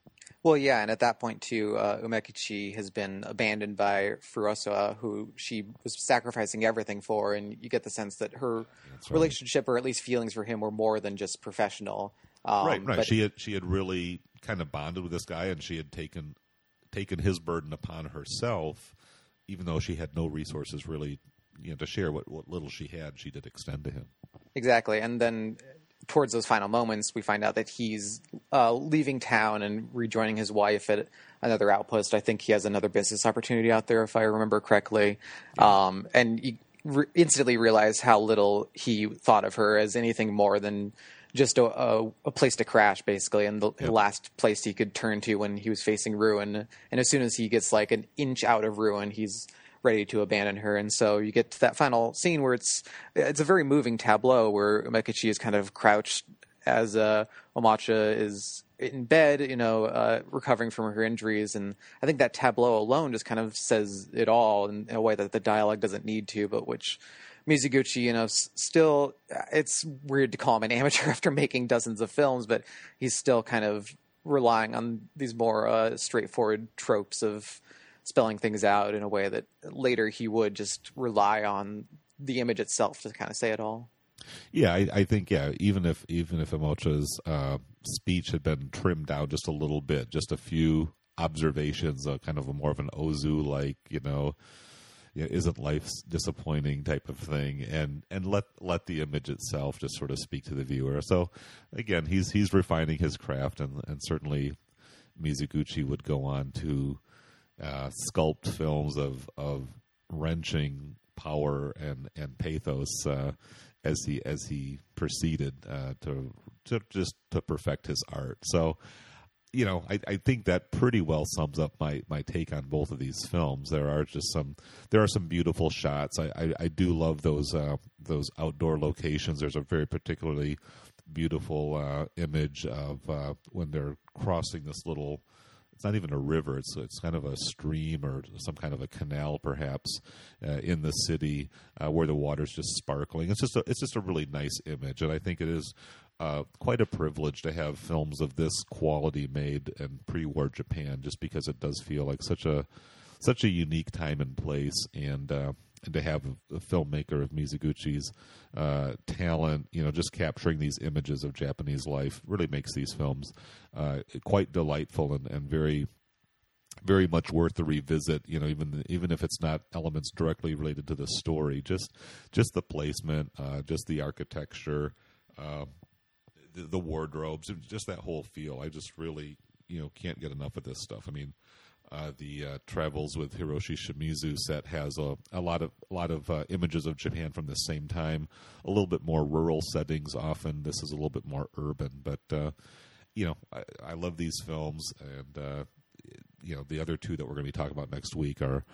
well, yeah, and at that point too, uh, Umekichi has been abandoned by Furusawa, who she was sacrificing everything for, and you get the sense that her relationship, or at least feelings for him, were more than just professional. Um, right, right. She had she had really kind of bonded with this guy, and she had taken taken his burden upon herself, even though she had no resources really, you know, to share what what little she had. She did extend to him. Exactly, and then towards those final moments, we find out that he's uh, leaving town and rejoining his wife at another outpost. I think he has another business opportunity out there, if I remember correctly. Yeah. Um, and you re- instantly realize how little he thought of her as anything more than just a, a, a place to crash, basically, and the yep. last place he could turn to when he was facing ruin. And as soon as he gets like an inch out of ruin, he's ready to abandon her. And so you get to that final scene where it's it's a very moving tableau where Umekichi is kind of crouched as uh, Omocha is in bed, you know, uh, recovering from her injuries. And I think that tableau alone just kind of says it all in, a way that the dialogue doesn't need to, but which Mizoguchi, you know, still, it's weird to call him an amateur after making dozens of films, but he's still kind of relying on these more uh, straightforward tropes of spelling things out in a way that later he would just rely on the image itself to kind of say it all. Yeah, I, I think yeah. Even if even if Omocha's uh, speech had been trimmed down just a little bit, just a few observations, uh, kind of a more of an Ozu like, you know, isn't life disappointing type of thing, and and let let the image itself just sort of speak to the viewer. So again, he's he's refining his craft, and and certainly Mizoguchi would go on to uh, sculpt films of of wrenching power and and pathos uh, as he as he proceeded uh, to to just to perfect his art. So, you know, I, I think that pretty well sums up my my take on both of these films. There are just some there are some beautiful shots. I I, I do love those uh, those outdoor locations. There's a very particularly beautiful uh, image of uh, when they're crossing this little it's not even a river. It's it's kind of a stream or some kind of a canal, perhaps, uh, in the city uh, where the water's just sparkling. It's just a it's just a really nice image, and I think it is uh, quite a privilege to have films of this quality made in pre-war Japan, just because it does feel like such a such a unique time and place, and uh, and to have a, filmmaker of Mizoguchi's uh, talent, you know, just capturing these images of Japanese life really makes these films uh, quite delightful and, and very very much worth the revisit. You know, even even if it's not elements directly related to the story, just just the placement, uh, just the architecture, uh, the, the, wardrobes, just that whole feel. I just really you know can't get enough of this stuff. I mean. Uh, the uh, travels with Hiroshi Shimizu set has a, a lot of a lot of uh, images of Japan from the same time. A little bit more rural settings. Often this is a little bit more urban, but uh, you know I, I, love these films, and uh, you know the other two that we're going to be talking about next week are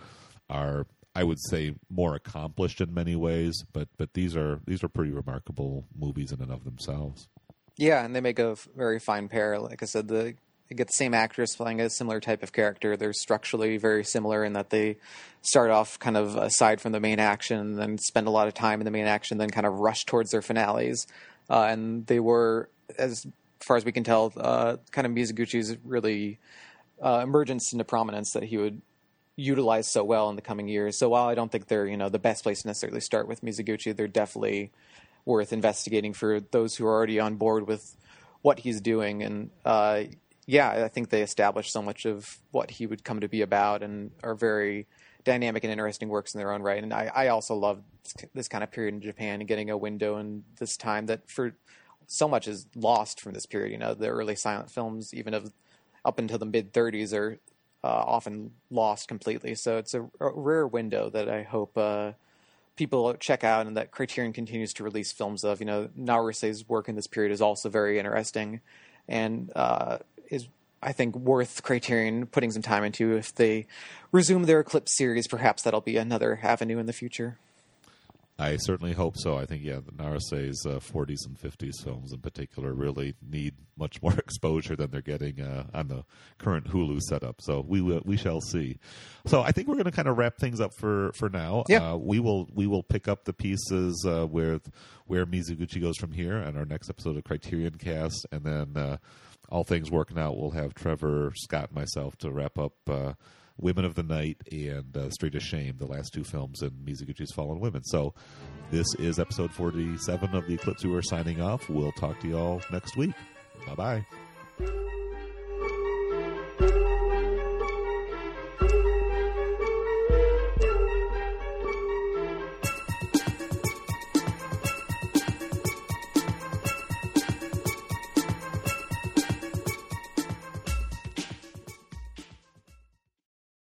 are I would say more accomplished in many ways, but but these are these are pretty remarkable movies in and of themselves. Yeah, and they make a very fine pair. Like I said, the get the same actress playing a similar type of character. They're structurally very similar in that they start off kind of aside from the main action, and then spend a lot of time in the main action, then kind of rush towards their finales. Uh, and they were, as far as we can tell, uh, kind of Mizoguchi's really uh, emergence into prominence that he would utilize so well in the coming years. So while I don't think they're you know the best place to necessarily start with Mizoguchi, they're definitely worth investigating for those who are already on board with what he's doing. And uh, yeah, I think they establish so much of what he would come to be about, and are very dynamic and interesting works in their own right. And I, I also love this kind of period in Japan and getting a window in this time that for so much is lost from this period. You know, the early silent films, even of up until the mid 30s are uh, often lost completely. So it's a, a rare window that I hope uh, people check out and that Criterion continues to release films of. You know, Naruse's work in this period is also very interesting and uh, is, I think, worth Criterion putting some time into. If they resume their Eclipse series, perhaps that'll be another avenue in the future. I certainly hope so. I think yeah, the Naruse's uh, 40s and 50s films in particular really need much more exposure than they're getting uh, on the current Hulu setup. So we will, we shall see. So I think we're going to kind of wrap things up for for now. Yeah. Uh, we will we will pick up the pieces uh, with where Mizoguchi goes from here on our next episode of Criterion Cast, and then uh, all things working out, we'll have Trevor, Scott, myself to wrap up uh, Women of the Night and uh, Street of Shame, the last two films in Mizoguchi's Fallen Women. So this is episode 47 of the Eclipse. We are signing off. We'll talk to you all next week. Bye bye.